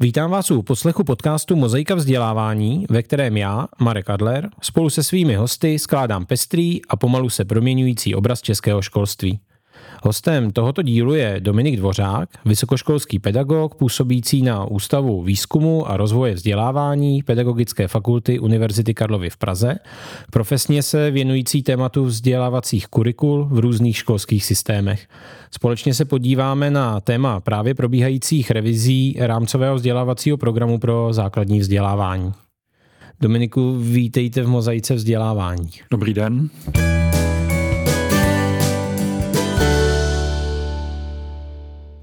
Vítám vás u poslechu podcastu Mozaika vzdělávání, ve kterém já, Marek Adler, spolu se svými hosty skládám pestrý a pomalu se proměňující obraz českého školství. Hostem tohoto dílu je Dominik Dvořák, vysokoškolský pedagog působící na Ústavu výzkumu a rozvoje vzdělávání Pedagogické fakulty Univerzity Karlovy v Praze, profesně se věnující tématu vzdělávacích kurikul v různých školských systémech. Společně se podíváme na téma právě probíhajících revizí rámcového vzdělávacího programu pro základní vzdělávání. Dominiku, vítejte v Mozaice vzdělávání. Dobrý den.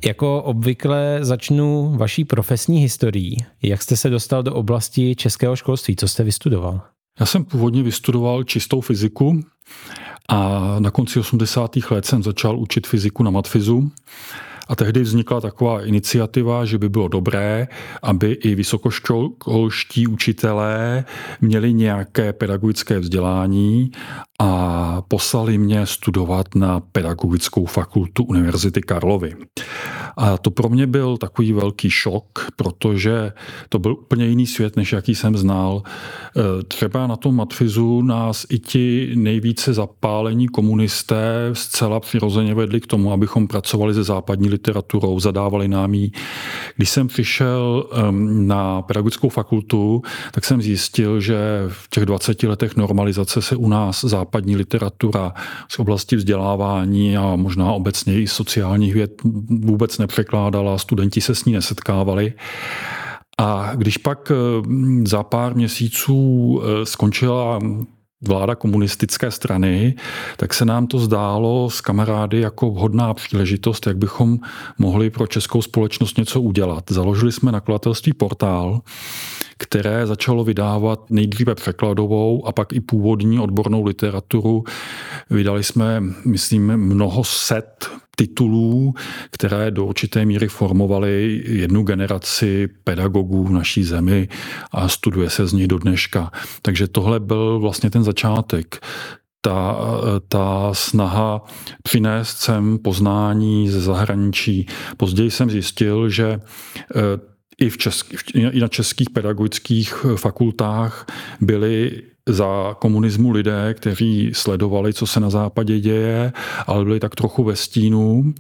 Jako obvykle začnu vaší profesní historií. Jak jste se dostal do oblasti českého školství? Co jste vystudoval? Já jsem původně vystudoval čistou fyziku a na konci 80. let jsem začal učit fyziku na matfizu. A tehdy vznikla taková iniciativa, že by bylo dobré, aby i vysokoškolští učitelé měli nějaké pedagogické vzdělání a poslali mě studovat na Pedagogickou fakultu Univerzity Karlovy. A to pro mě byl takový velký šok, protože to byl úplně jiný svět, než jaký jsem znal. E, třeba na tom matfizu nás i ti nejvíce zapálení komunisté zcela přirozeně vedli k tomu, abychom pracovali se západní literaturou, zadávali nám ji. Když jsem přišel na pedagogickou fakultu, tak jsem zjistil, že v těch 20 letech normalizace se u nás západní literatura z oblasti vzdělávání a možná obecně i sociálních věd vůbec nepřekládala, studenti se s ní nesetkávali. A když pak za pár měsíců e, skončila vláda komunistické strany, tak se nám to zdálo s kamarády jako vhodná příležitost, jak bychom mohli pro českou společnost něco udělat. Založili jsme nakladatelství Portál, které začalo vydávat nejdříve překladovou a pak i původní odbornou literaturu. Vydali jsme, myslím, mnoho set titulů, které do určité míry formovaly jednu generaci pedagogů v naší zemi a studuje se z nich do dneška. Takže tohle byl vlastně ten začátek ta, ta snaha přinést sem poznání ze zahraničí. Později jsem zjistil, že eh, i, v česk, i na českých pedagogických fakultách byly za komunismu lidé, kteří sledovali, co se na západě děje, ale byli tak trochu ve stínu.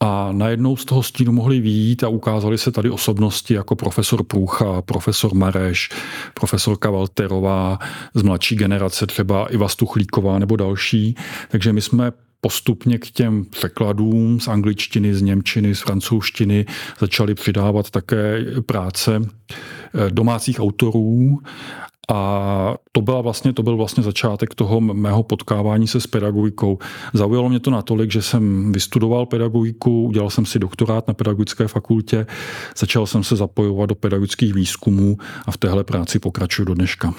A najednou z toho stínu mohli výjít a ukázali se tady osobnosti jako profesor Průcha, profesor Mareš, profesorka Walterová z mladší generace, třeba Iva Stuchlíková nebo další. Takže my jsme postupně k těm překladům z angličtiny, z němčiny, z francouzštiny začali přidávat také práce eh, domácích autorů a to, byla vlastně, to byl vlastně začátek toho mého potkávání se s pedagogikou. Zaujalo mě to natolik, že jsem vystudoval pedagogiku, udělal jsem si doktorát na pedagogické fakultě, začal jsem se zapojovat do pedagogických výzkumů a v téhle práci pokračuju do dneška.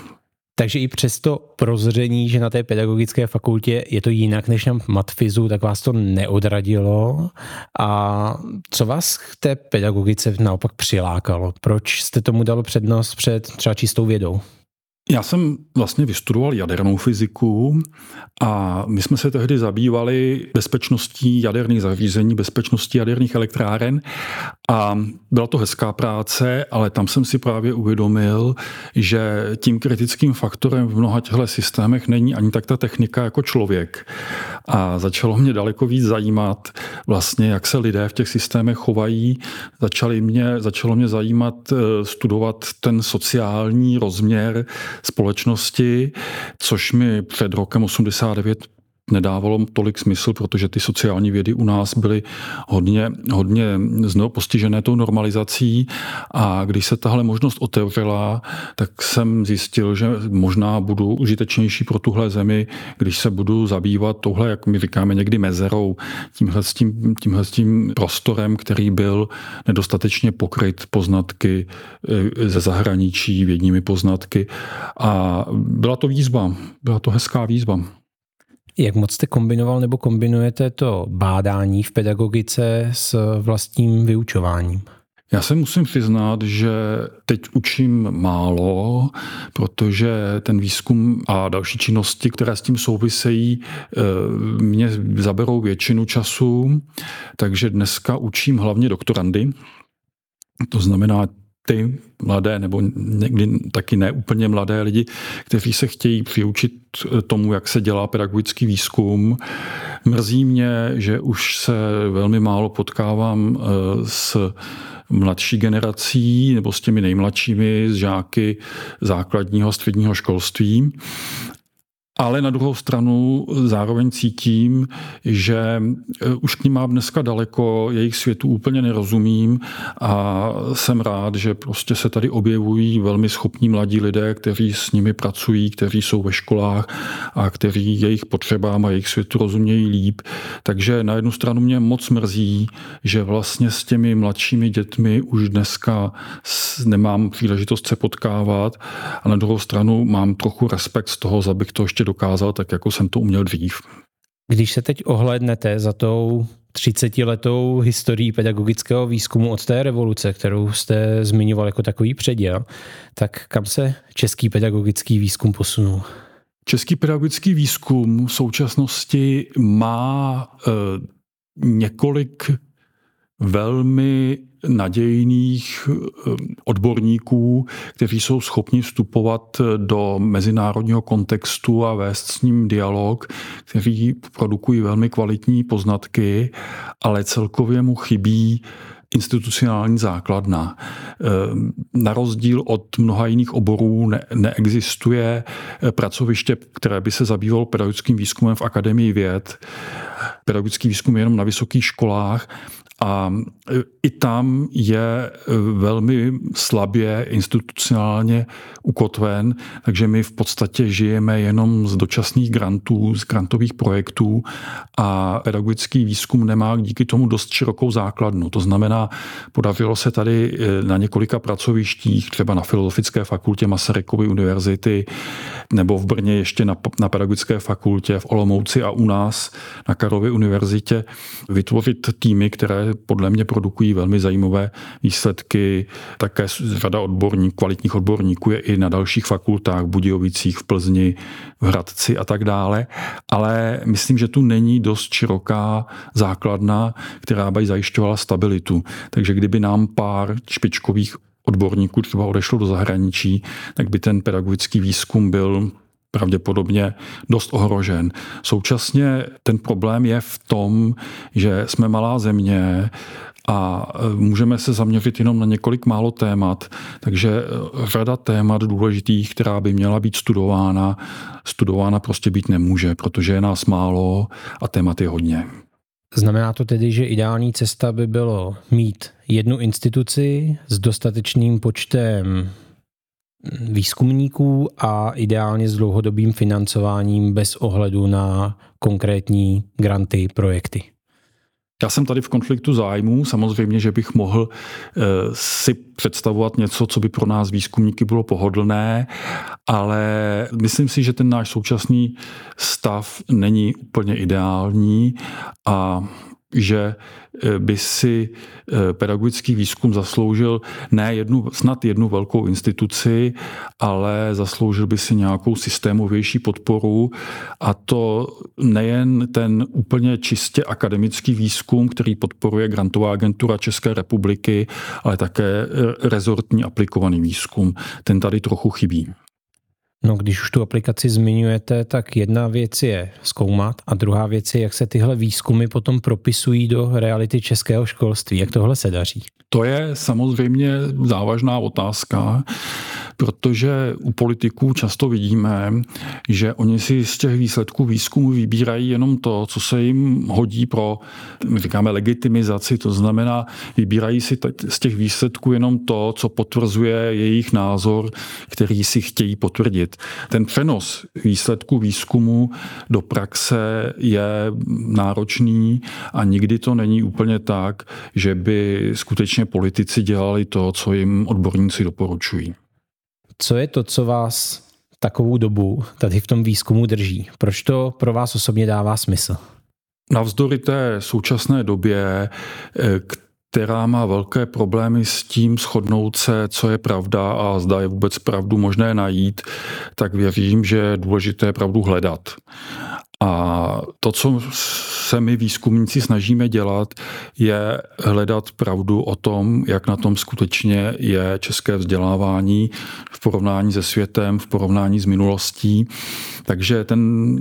Takže i přesto prozření, že na té pedagogické fakultě je to jinak než na matfizu, tak vás to neodradilo. A co vás k té pedagogice naopak přilákalo? Proč jste tomu dal přednost před třeba čistou vědou? Já jsem vlastně vystudoval jadernou fyziku a my jsme se tehdy zabývali bezpečností jaderných zařízení, bezpečností jaderných elektráren a byla to hezká práce, ale tam jsem si právě uvědomil, že tím kritickým faktorem v mnoha těchto systémech není ani tak ta technika jako člověk. A začalo mě daleko víc zajímat vlastně, jak se lidé v těch systémech chovají. Začali mě, začalo mě zajímat eh, studovat ten sociální rozměr společnosti, což mi před rokem 89 nedávalo tolik smysl, protože ty sociální vědy u nás byly hodně, hodně postižené tou normalizací a když se tahle možnost otevřela, tak jsem zjistil, že možná budu užitečnější pro tuhle zemi, když se budu zabývat tohle, jak my říkáme někdy mezerou, tímhle s tím, tímhle s tím prostorem, který byl nedostatečně pokryt poznatky eh, ze zahraničí, vědními poznatky a byla to výzva, byla to hezká výzva. Jak moc jste kombinoval nebo kombinujete to bádání v pedagogice s vlastním vyučováním? Já se musím přiznat, že teď učím málo, protože ten výzkum a další činnosti, které s tím souvisejí, eh, mě zaberou většinu času, takže dneska učím hlavně doktorandy. To znamená ty mladé nebo někdy taky ne úplně mladé lidi, kteří se chtějí přiučit tomu, jak se dělá pedagogický výzkum. Mrzí mě, že už se velmi málo potkávám eh, s mladší generací nebo s těmi nejmladšími, žáky základního středního školství. Ale na druhou stranu zároveň cítím, že e, už k ním mám dneska daleko, jejich světu úplně nerozumím a jsem rád, že prostě se tady objevují velmi schopní mladí lidé, kteří s nimi pracují, kteří jsou ve školách a kteří jejich potřebám a jejich světu rozumějí líp. Takže na jednu stranu mě moc mrzí, že vlastně s těmi mladšími dětmi už dneska nemám příležitost se potkávat a na druhou stranu mám trochu respekt z toho, abych to ještě dokázal tak, jako jsem to uměl dřív. Když se teď ohlédnete za tou 30 letou historií pedagogického výzkumu od té revoluce, kterou jste zmiňoval jako takový předěl, tak kam se český pedagogický výzkum posunul? Český pedagogický výzkum v současnosti má e, několik velmi nadějných eh, odborníků, kteří jsou schopni vstupovat do mezinárodního kontextu a vést s ním dialog, kteří produkují velmi kvalitní poznatky, ale celkově mu chybí institucionální základna. Eh, na rozdíl od mnoha jiných oborů ne, neexistuje eh, pracoviště, které by se zabývalo pedagogickým výzkumem v Akademii věd. Pedagogický výzkum je jenom na vysokých školách a e, i tam je e, velmi slabě institucionálně ukotven, takže my v podstatě žijeme jenom z dočasných grantů, z grantových projektů a pedagogický výzkum nemá díky tomu dost širokou základnu. To znamená, podařilo se tady e, na několika pracovištích, třeba na Filozofické fakultě Masarykovy univerzity nebo v Brně ještě na, na pedagogické fakultě, v Olomouci a u nás na Karově univerzitě vytvořit týmy, které podle mě produkují velmi zajímavé výsledky. Také řada odborníků, kvalitních odborníků je i na dalších fakultách, v Budějovicích, v Plzni, v Hradci a tak dále. Ale myslím, že tu není dost široká základna, která by zajišťovala stabilitu. Takže kdyby nám pár špičkových odborníků třeba odešlo do zahraničí, tak by ten pedagogický výzkum byl pravděpodobně dost ohrožen. Současně ten problém je v tom, že jsme malá země a e, můžeme se zaměřit jenom na několik málo témat, takže e, řada témat důležitých, která by měla být studována, studována prostě být nemůže, protože je nás málo a témat je hodně. Znamená to tedy, že ideální cesta by bylo mít jednu instituci s dostatečným počtem výzkumníků a ideálně s dlouhodobým financováním bez ohledu na konkrétní granty, projekty. Já jsem tady v konfliktu zájmů. Samozřejmě, že bych mohl eh, si představovat něco, co by pro nás výzkumníky bylo pohodlné, ale myslím si, že ten náš současný stav není úplně ideální a že eh, by si eh, pedagogický výzkum zasloužil ne jednu, snad jednu velkou instituci, ale zasloužil by si nějakou systémovější podporu a to nejen ten úplně čistě akademický výzkum, který podporuje Grantová agentura České republiky, ale také eh, rezortní aplikovaný výzkum. Ten tady trochu chybí. No, když už tu aplikaci zmiňujete, tak jedna věc je zkoumat a druhá věc je, jak se tyhle výzkumy potom propisují do reality českého školství. Jak tohle se daří? To je samozřejmě závažná otázka protože u politiků často vidíme, že oni si z těch výsledků výzkumu vybírají jenom to, co se jim hodí pro, my říkáme, legitimizaci, to znamená, vybírají si z těch výsledků jenom to, co potvrzuje jejich názor, který si chtějí potvrdit. Ten přenos výsledků výzkumu do praxe je náročný a nikdy to není úplně tak, že by skutečně politici dělali to, co jim odborníci doporučují. Co je to, co vás takovou dobu tady v tom výzkumu drží? Proč to pro vás osobně dává smysl? Navzdory té současné době, eh, která má velké problémy s tím shodnout se, co je pravda a zda je vůbec pravdu možné najít, tak věřím, že je důležité pravdu hledat. A to, co se my výzkumníci snažíme dělat, je hledat pravdu o tom, jak na tom skutečně je české vzdělávání v porovnání se světem, v porovnání s minulostí. Takže ten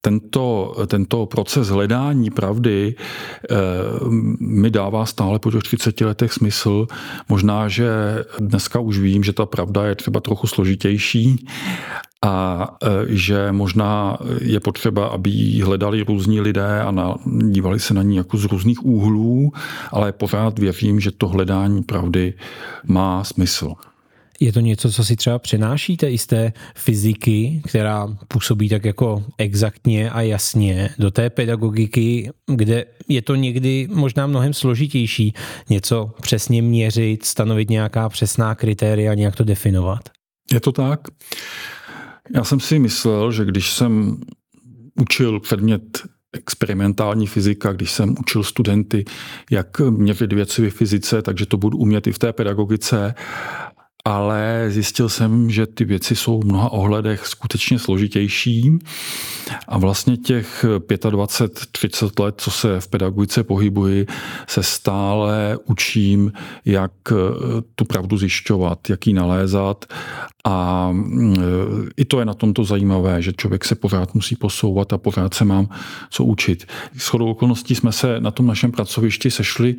tento, tento proces hledání pravdy eh, mi dává stále po těch 30 letech smysl. Možná, že dneska už vím, že ta pravda je třeba trochu složitější a eh, že možná je potřeba, aby ji hledali různí lidé a na, dívali se na ní jako z různých úhlů, ale pořád věřím, že to hledání pravdy má smysl. Je to něco, co si třeba přenášíte i z té fyziky, která působí tak jako exaktně a jasně, do té pedagogiky, kde je to někdy možná mnohem složitější něco přesně měřit, stanovit nějaká přesná kritéria, nějak to definovat? Je to tak. Já jsem si myslel, že když jsem učil předmět experimentální fyzika, když jsem učil studenty, jak měřit věci ve fyzice, takže to budu umět i v té pedagogice ale zjistil jsem, že ty věci jsou v mnoha ohledech skutečně složitější. A vlastně těch 25-30 let, co se v pedagogice pohybuji, se stále učím, jak eh, tu pravdu zjišťovat, jak ji nalézat. A eh, i to je na tomto zajímavé, že člověk se pořád musí posouvat a pořád se mám co učit. S chodou okolností jsme se na tom našem pracovišti sešli,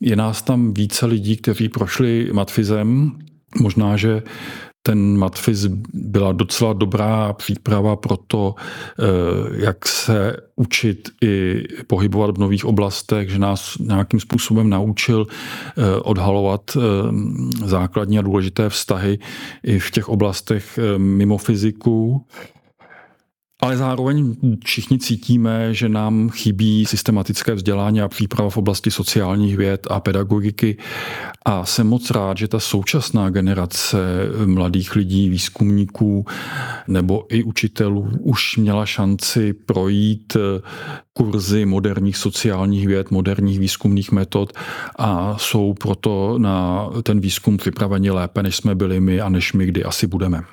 je nás tam více lidí, kteří prošli matfizem, Možná, že ten matfiz byla docela dobrá příprava pro to, eh, jak se učit i pohybovat v nových oblastech, že nás nějakým způsobem naučil eh, odhalovat eh, základní a důležité vztahy i v těch oblastech mimo fyziku. Ale zároveň všichni cítíme, že nám chybí systematické vzdělání a příprava v oblasti sociálních věd a pedagogiky. A jsem moc rád, že ta současná generace mladých lidí, výzkumníků nebo i učitelů už měla šanci projít kurzy moderních sociálních věd, moderních výzkumných metod a jsou proto na ten výzkum připraveni lépe, než jsme byli my a než my kdy asi budeme.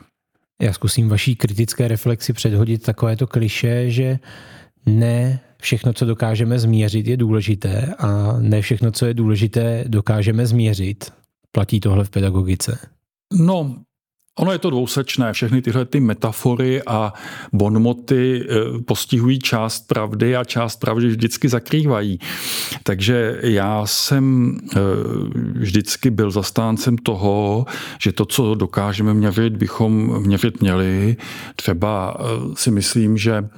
Já zkusím vaší kritické reflexi předhodit takovéto kliše, že ne všechno, co dokážeme změřit, je důležité a ne všechno, co je důležité, dokážeme změřit. Platí tohle v pedagogice? No, Ono je to dvousečné. Všechny tyhle ty metafory a bonmoty eh, postihují část pravdy a část pravdy vždycky zakrývají. Takže já jsem eh, vždycky byl zastáncem toho, že to, co dokážeme měřit, bychom měřit měli. Třeba eh, si myslím, že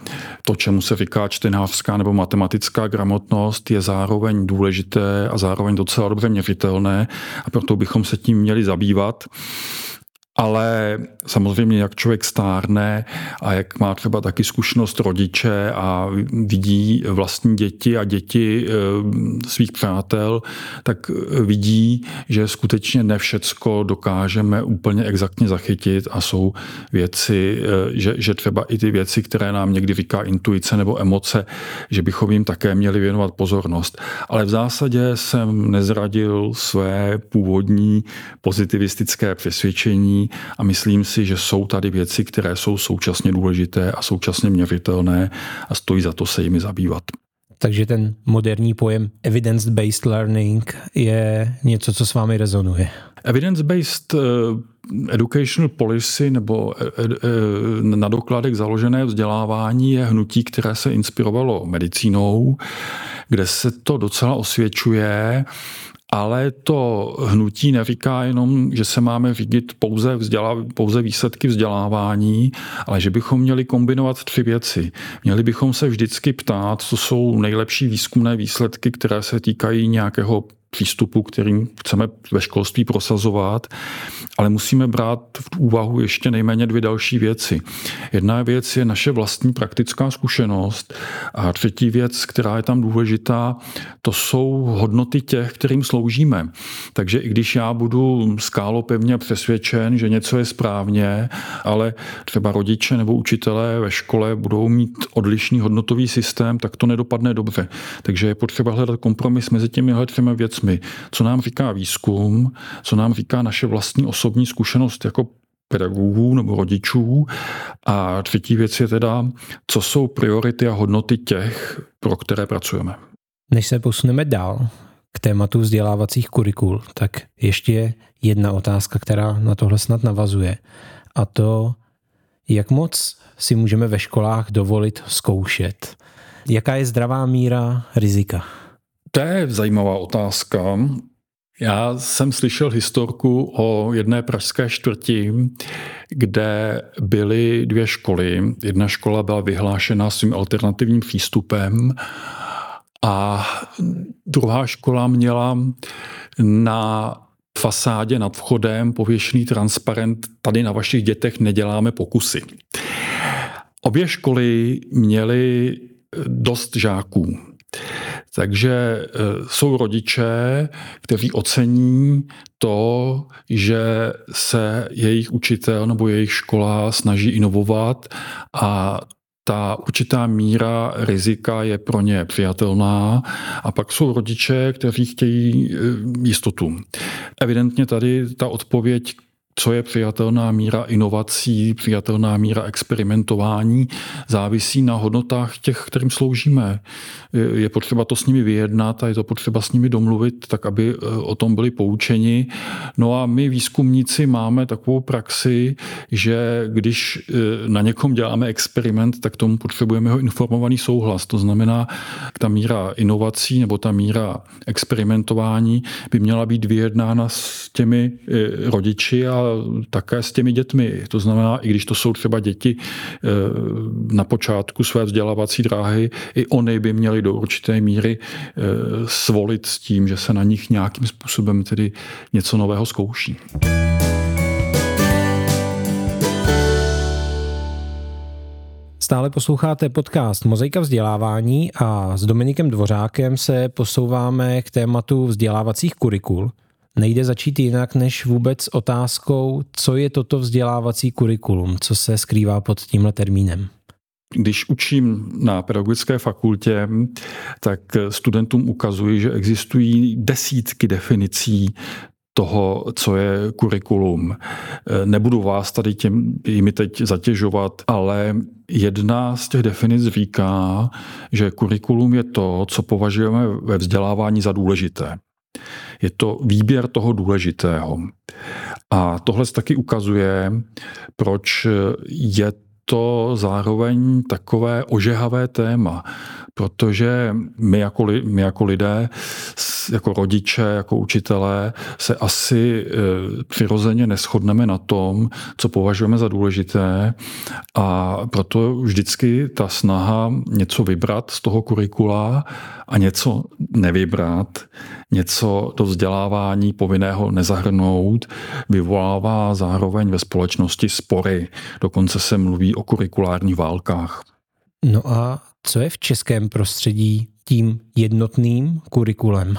to, čemu se říká čtenářská nebo matematická gramotnost, je zároveň důležité a zároveň docela dobře měřitelné a proto bychom se tím měli zabývat. Ale samozřejmě, jak člověk stárne a jak má třeba taky zkušenost rodiče a vidí vlastní děti a děti eh, svých přátel, tak vidí, že skutečně ne všecko dokážeme úplně exaktně zachytit a jsou věci, eh, že, že třeba i ty věci, které nám někdy říká intuice nebo emoce, že bychom jim také měli věnovat pozornost. Ale v zásadě jsem nezradil své původní pozitivistické přesvědčení, a myslím si, že jsou tady věci, které jsou současně důležité a současně měřitelné a stojí za to se jimi zabývat. Takže ten moderní pojem evidence-based learning je něco, co s vámi rezonuje. Evidence-based eh, educational policy nebo eh, eh, na dokladek založené vzdělávání je hnutí, které se inspirovalo medicínou, kde se to docela osvědčuje ale to hnutí neříká jenom, že se máme řídit pouze, vzdělá, pouze výsledky vzdělávání, ale že bychom měli kombinovat tři věci. Měli bychom se vždycky ptát, co jsou nejlepší výzkumné výsledky, které se týkají nějakého přístupu, kterým chceme ve školství prosazovat, ale musíme brát v úvahu ještě nejméně dvě další věci. Jedna věc je naše vlastní praktická zkušenost a třetí věc, která je tam důležitá, to jsou hodnoty těch, kterým sloužíme. Takže i když já budu skálopevně přesvědčen, že něco je správně, ale třeba rodiče nebo učitelé ve škole budou mít odlišný hodnotový systém, tak to nedopadne dobře. Takže je potřeba hledat kompromis mezi těmi třemi věcmi věcmi, co nám říká výzkum, co nám říká naše vlastní osobní zkušenost jako pedagogů nebo rodičů. A třetí věc je teda, co jsou priority a hodnoty těch, pro které pracujeme. Než se posuneme dál k tématu vzdělávacích kurikul, tak ještě jedna otázka, která na tohle snad navazuje. A to, jak moc si můžeme ve školách dovolit zkoušet? Jaká je zdravá míra rizika? To je zajímavá otázka. Já jsem slyšel historku o jedné pražské čtvrti, kde byly dvě školy. Jedna škola byla vyhlášena svým alternativním přístupem a druhá škola měla na fasádě nad vchodem pověšený transparent tady na vašich dětech neděláme pokusy. Obě školy měly dost žáků. Takže e, jsou rodiče, kteří ocení to, že se jejich učitel nebo jejich škola snaží inovovat a ta určitá míra rizika je pro ně přijatelná a pak jsou rodiče, kteří chtějí e, jistotu. Evidentně tady ta odpověď co je přijatelná míra inovací, přijatelná míra experimentování, závisí na hodnotách těch, kterým sloužíme. Je potřeba to s nimi vyjednat a je to potřeba s nimi domluvit, tak aby e, o tom byli poučeni. No a my výzkumníci máme takovou praxi, že když e, na někom děláme experiment, tak tomu potřebujeme ho informovaný souhlas. To znamená, ta míra inovací nebo ta míra experimentování by měla být vyjednána s těmi e, rodiči a také s těmi dětmi. To znamená, i když to jsou třeba děti eh, na počátku své vzdělávací dráhy, i oni by měli do určité míry eh, svolit s tím, že se na nich nějakým způsobem tedy něco nového zkouší. Stále posloucháte podcast Mozaika vzdělávání a s Dominikem Dvořákem se posouváme k tématu vzdělávacích kurikul nejde začít jinak než vůbec otázkou, co je toto vzdělávací kurikulum, co se skrývá pod tímhle termínem. Když učím na pedagogické fakultě, tak studentům ukazuji, že existují desítky definicí toho, co je kurikulum. Nebudu vás tady těm, jimi teď zatěžovat, ale jedna z těch definic říká, že kurikulum je to, co považujeme ve vzdělávání za důležité. Je to výběr toho důležitého. A tohle taky ukazuje, proč je to zároveň takové ožehavé téma, protože my jako, li, my jako lidé, jako rodiče, jako učitelé, se asi e, přirozeně neschodneme na tom, co považujeme za důležité a proto vždycky ta snaha něco vybrat z toho kurikula a něco nevybrat, něco do vzdělávání povinného nezahrnout, vyvolává zároveň ve společnosti spory. Dokonce se mluví o kurikulárních válkách. No a co je v českém prostředí tím jednotným kurikulem?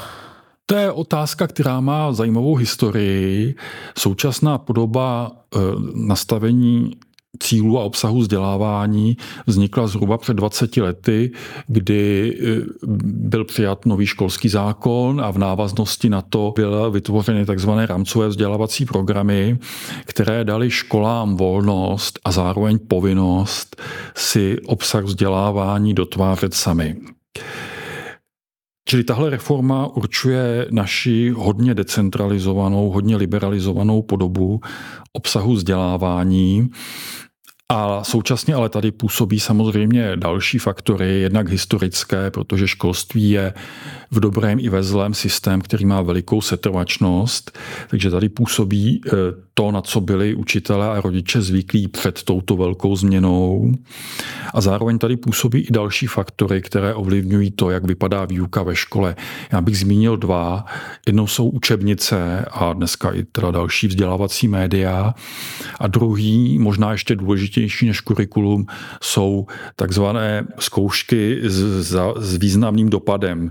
To je otázka, která má zajímavou historii. Současná podoba e, nastavení cílů a obsahu vzdělávání vznikla zhruba před 20 lety, kdy e, byl přijat nový školský zákon a v návaznosti na to byly vytvořeny tzv. rámcové vzdělávací programy, které dali školám volnost a zároveň povinnost si obsah vzdělávání dotvářet sami. Čili tahle reforma určuje naši hodně decentralizovanou, hodně liberalizovanou podobu obsahu vzdělávání a současně ale tady působí samozřejmě další faktory, jednak historické, protože školství je v dobrém i ve zlém systém, který má velikou setrvačnost, takže tady působí eh, to, na co byli učitelé a rodiče zvyklí před touto velkou změnou. A zároveň tady působí i další faktory, které ovlivňují to, jak vypadá výuka ve škole. Já bych zmínil dva. Jednou jsou učebnice a dneska i teda další vzdělávací média. A druhý, možná ještě důležitější než kurikulum, jsou takzvané zkoušky s, s významným dopadem.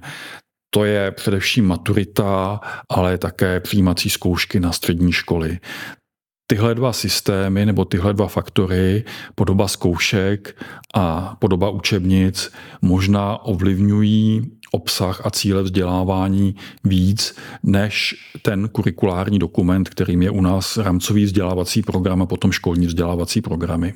To je především maturita, ale také přijímací zkoušky na střední školy. Tyhle dva systémy nebo tyhle dva faktory, podoba zkoušek a podoba učebnic, možná ovlivňují obsah a cíle vzdělávání víc než ten kurikulární dokument, kterým je u nás rámcový vzdělávací program a potom školní vzdělávací programy.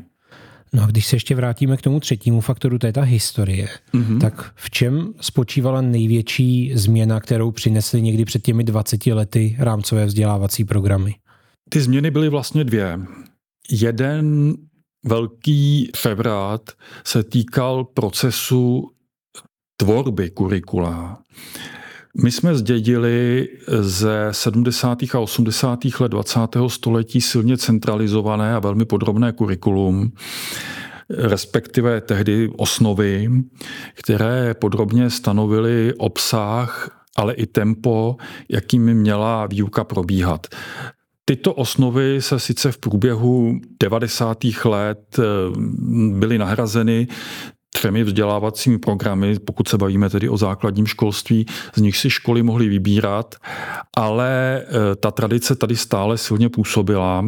No a když se ještě vrátíme k tomu třetímu faktoru, to je ta historie, mm-hmm. tak v čem spočívala největší změna, kterou přinesly někdy před těmi 20 lety rámcové vzdělávací programy? Ty změny byly vlastně dvě. Jeden velký fevrát se týkal procesu tvorby kurikula. My jsme zdědili ze 70. a 80. let 20. století silně centralizované a velmi podrobné kurikulum, respektive tehdy osnovy, které podrobně stanovily obsah, ale i tempo, jakým měla výuka probíhat. Tyto osnovy se sice v průběhu 90. let eh, byly nahrazeny třemi vzdělávacími programy, pokud se bavíme tedy o základním školství, z nich si školy mohly vybírat, ale eh, ta tradice tady stále silně působila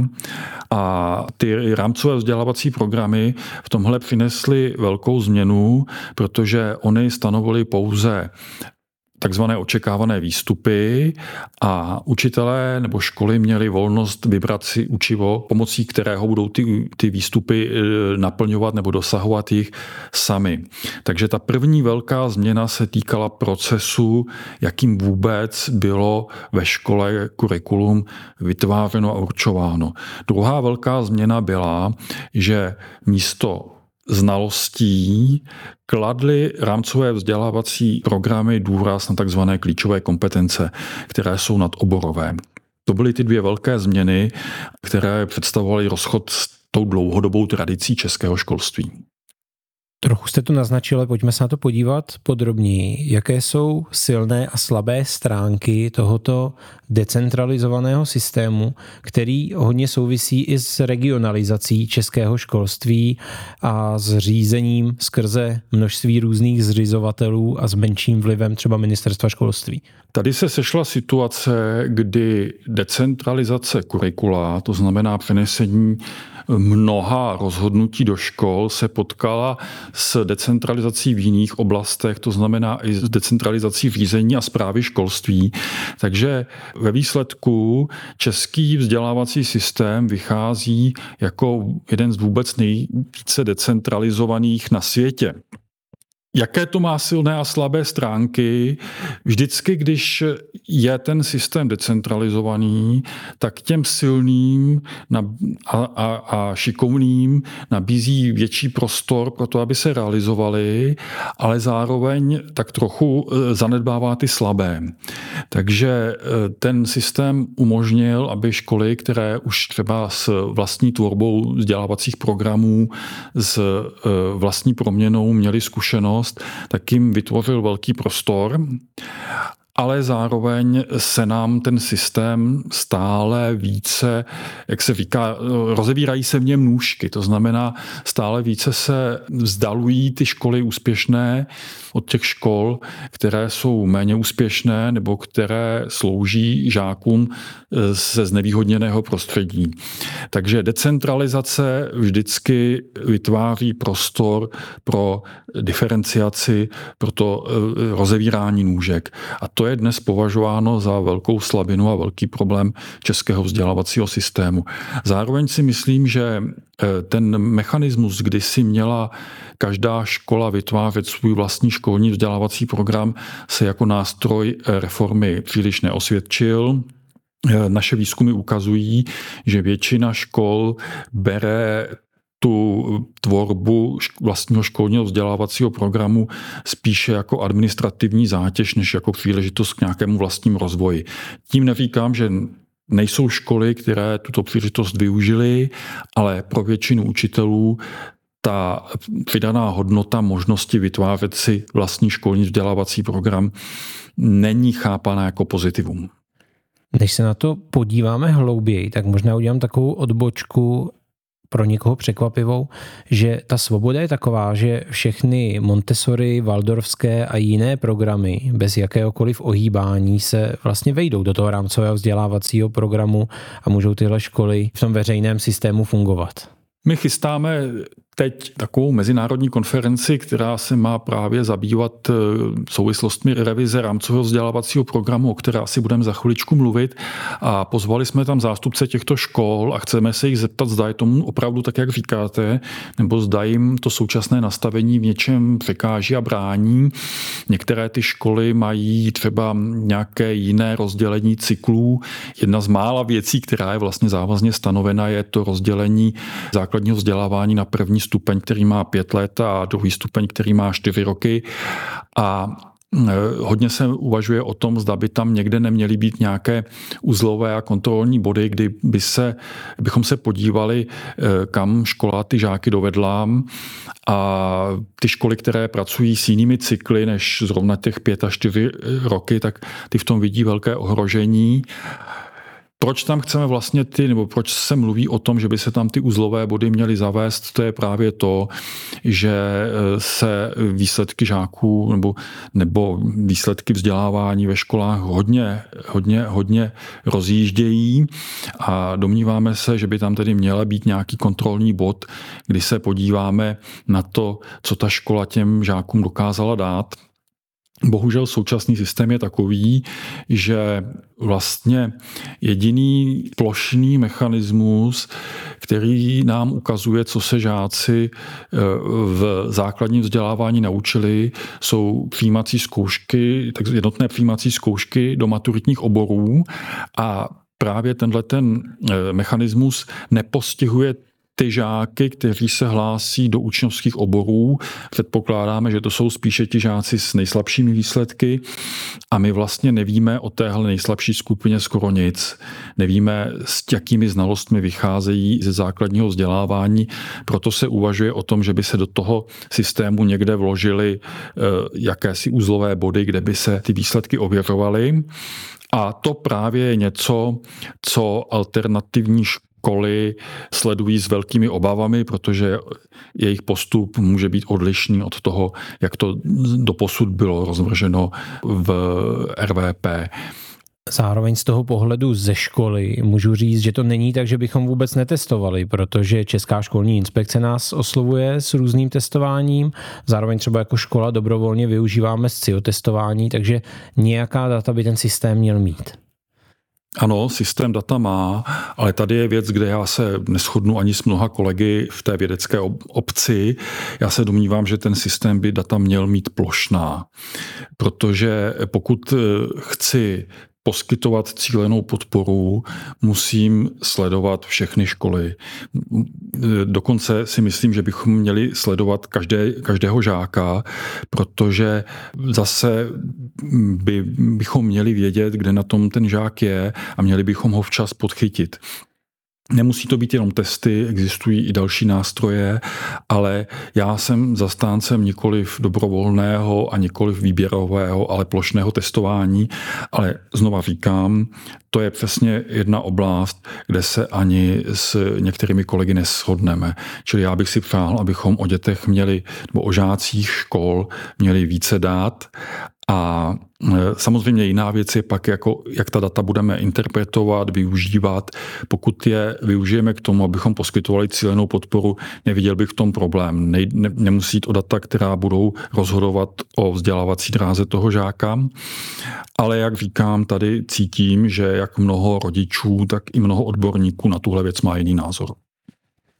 a ty rámcové vzdělávací programy v tomhle přinesly velkou změnu, protože oni stanovily pouze takzvané očekávané výstupy a učitelé nebo školy měli volnost vybrat si učivo, pomocí kterého budou ty, ty výstupy e, naplňovat nebo dosahovat jich sami. Takže ta první velká změna se týkala procesu, jakým vůbec bylo ve škole kurikulum vytvářeno a určováno. Druhá velká změna byla, že místo znalostí kladly rámcové vzdělávací programy důraz na takzvané klíčové kompetence, které jsou nadoborové. To byly ty dvě velké změny, které představovaly rozchod s tou dlouhodobou tradicí českého školství. Trochu jste to naznačili, pojďme se na to podívat podrobněji. Jaké jsou silné a slabé stránky tohoto decentralizovaného systému, který hodně souvisí i s regionalizací českého školství a s řízením skrze množství různých zřizovatelů a s menším vlivem třeba ministerstva školství? Tady se sešla situace, kdy decentralizace kurikula, to znamená přenesení mnoha rozhodnutí do škol se potkala s decentralizací v jiných oblastech, to znamená i s decentralizací řízení a zprávy školství. Takže ve výsledku český vzdělávací systém vychází jako jeden z vůbec nejvíce decentralizovaných na světě. Jaké to má silné a slabé stránky? Vždycky, když je ten systém decentralizovaný, tak těm silným a, a, a šikovným nabízí větší prostor pro to, aby se realizovali, ale zároveň tak trochu e, zanedbává ty slabé. Takže e, ten systém umožnil, aby školy, které už třeba s vlastní tvorbou vzdělávacích programů, s e, vlastní proměnou měly zkušenost, společnost, tak jim vytvořil velký prostor ale zároveň se nám ten systém stále více, jak se říká, rozevírají se v něm nůžky. To znamená, stále více se vzdalují ty školy úspěšné od těch škol, které jsou méně úspěšné nebo které slouží žákům ze znevýhodněného prostředí. Takže decentralizace vždycky vytváří prostor pro diferenciaci, pro to eh, rozevírání nůžek. A to je dnes považováno za velkou slabinu a velký problém českého vzdělávacího systému. Zároveň si myslím, že eh, ten mechanismus, kdy si měla každá škola vytvářet svůj vlastní školní vzdělávací program, se jako nástroj eh, reformy příliš neosvědčil. Eh, naše výzkumy ukazují, že většina škol bere tu tvorbu vlastního školního vzdělávacího programu spíše jako administrativní zátěž, než jako příležitost k nějakému vlastnímu rozvoji. Tím neříkám, že nejsou školy, které tuto příležitost využily, ale pro většinu učitelů ta přidaná hodnota možnosti vytvářet si vlastní školní vzdělávací program není chápaná jako pozitivum. Než se na to podíváme hlouběji, tak možná udělám takovou odbočku pro někoho překvapivou, že ta svoboda je taková, že všechny Montessori, Waldorfské a jiné programy bez jakéhokoliv ohýbání se vlastně vejdou do toho rámcového vzdělávacího programu a můžou tyhle školy v tom veřejném systému fungovat. My chystáme teď takovou mezinárodní konferenci, která se má právě zabývat eh, souvislostmi revize rámcového vzdělávacího programu, o které asi budeme za chviličku mluvit. A pozvali jsme tam zástupce těchto škol a chceme se jich zeptat, zda je tomu opravdu tak, jak říkáte, nebo zda jim to současné nastavení v něčem překáží a brání. Některé ty školy mají třeba nějaké jiné rozdělení cyklů. Jedna z mála věcí, která je vlastně závazně stanovena, je to rozdělení základního vzdělávání na první stupeň, který má pět let a druhý stupeň, který má čtyři roky. A e, Hodně se uvažuje o tom, zda by tam někde neměly být nějaké uzlové a kontrolní body, kdy by se, bychom se podívali, e, kam škola ty žáky dovedla a ty školy, které pracují s jinými cykly než zrovna těch pět až čtyři roky, tak ty v tom vidí velké ohrožení. Proč tam chceme vlastně ty, nebo proč se mluví o tom, že by se tam ty uzlové body měly zavést, to je právě to, že eh, se výsledky žáků nebo, nebo výsledky vzdělávání ve školách hodně, hodně, hodně rozjíždějí. A domníváme se, že by tam tedy měla být nějaký kontrolní bod, kdy se podíváme na to, co ta škola těm žákům dokázala dát Bohužel současný systém je takový, že vlastně jediný plošný mechanismus, který nám ukazuje, co se žáci eh, v základním vzdělávání naučili, jsou přijímací zkoušky, tak jednotné přijímací zkoušky do maturitních oborů. A právě tenhle ten eh, mechanismus nepostihuje ty žáky, kteří se hlásí do učňovských oborů. Předpokládáme, že to jsou spíše ti žáci s nejslabšími výsledky a my vlastně nevíme o téhle nejslabší skupině skoro nic. Nevíme, s jakými znalostmi vycházejí ze základního vzdělávání, proto se uvažuje o tom, že by se do toho systému někde vložili eh, jakési úzlové body, kde by se ty výsledky ověřovaly. A to právě je něco, co alternativní školy sledují s velkými obavami, protože jejich postup může být odlišný od toho, jak to doposud bylo rozvrženo v RVP. Zároveň z toho pohledu ze školy můžu říct, že to není tak, že bychom vůbec netestovali, protože Česká školní inspekce nás oslovuje s různým testováním. Zároveň třeba jako škola dobrovolně využíváme SCIO testování, takže nějaká data by ten systém měl mít. Ano, systém data má, ale tady je věc, kde já se neschodnu ani s mnoha kolegy v té vědecké obci. Já se domnívám, že ten systém by data měl mít plošná, protože pokud eh, chci poskytovat cílenou podporu, musím sledovat všechny školy. Dokonce si myslím, že bychom měli sledovat každé, každého žáka, protože zase by, bychom měli vědět, kde na tom ten žák je a měli bychom ho včas podchytit. Nemusí to být jenom testy, existují i další nástroje, ale já jsem zastáncem nikoliv dobrovolného a nikoliv výběrového, ale plošného testování. Ale znova říkám, to je přesně jedna oblast, kde se ani s některými kolegy neschodneme. Čili já bych si přál, abychom o dětech měli, nebo o žácích škol měli více dát a e, samozřejmě jiná věc je pak, jako, jak ta data budeme interpretovat, využívat. Pokud je využijeme k tomu, abychom poskytovali cílenou podporu, neviděl bych v tom problém. Ne, ne, nemusí jít o data, která budou rozhodovat o vzdělávací dráze toho žáka. Ale jak říkám, tady cítím, že jak mnoho rodičů, tak i mnoho odborníků na tuhle věc má jiný názor.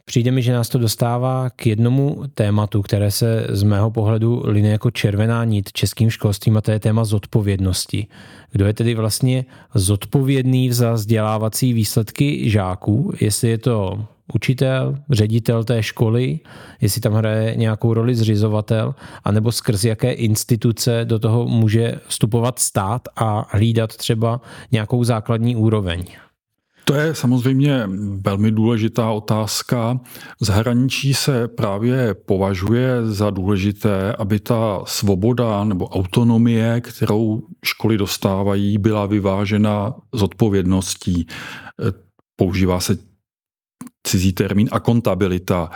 Přijde mi, že nás to dostává k jednomu tématu, které se z mého pohledu line jako červená nit českým školstvím a to je téma zodpovědnosti. Kdo je tedy vlastně zodpovědný za vzdělávací výsledky žáků, jestli je to učitel, ředitel té školy, jestli tam hraje nějakou roli zřizovatel, anebo skrz jaké instituce do toho může vstupovat stát a hlídat třeba nějakou základní úroveň. To je samozřejmě velmi důležitá otázka. Zahraničí se právě považuje za důležité, aby ta svoboda nebo autonomie, kterou školy dostávají, byla vyvážena z odpovědností. Používá se cizí termín, a kontabilita.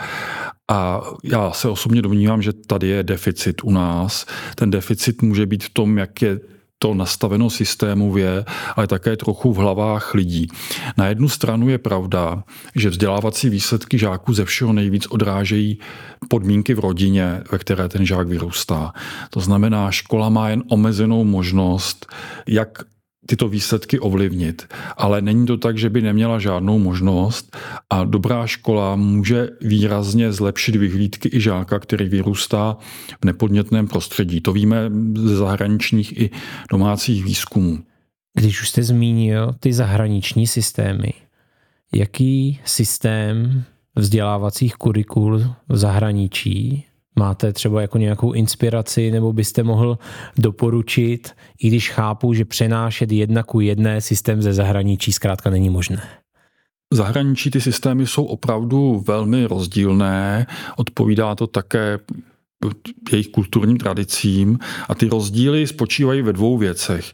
A já se osobně domnívám, že tady je deficit u nás. Ten deficit může být v tom, jak je to nastaveno systémově, ale také trochu v hlavách lidí. Na jednu stranu je pravda, že vzdělávací výsledky žáků ze všeho nejvíc odrážejí podmínky v rodině, ve které ten žák vyrůstá. To znamená, škola má jen omezenou možnost, jak tyto výsledky ovlivnit. Ale není to tak, že by neměla žádnou možnost a dobrá škola může výrazně zlepšit vyhlídky i žáka, který vyrůstá v nepodnětném prostředí. To víme ze zahraničních i domácích výzkumů. Když už jste zmínil ty zahraniční systémy, jaký systém vzdělávacích kurikul v zahraničí máte třeba jako nějakou inspiraci nebo byste mohl doporučit, i když chápu, že přenášet jedna ku jedné systém ze zahraničí zkrátka není možné. Zahraničí ty systémy jsou opravdu velmi rozdílné. Odpovídá to také jejich kulturním tradicím a ty rozdíly spočívají ve dvou věcech.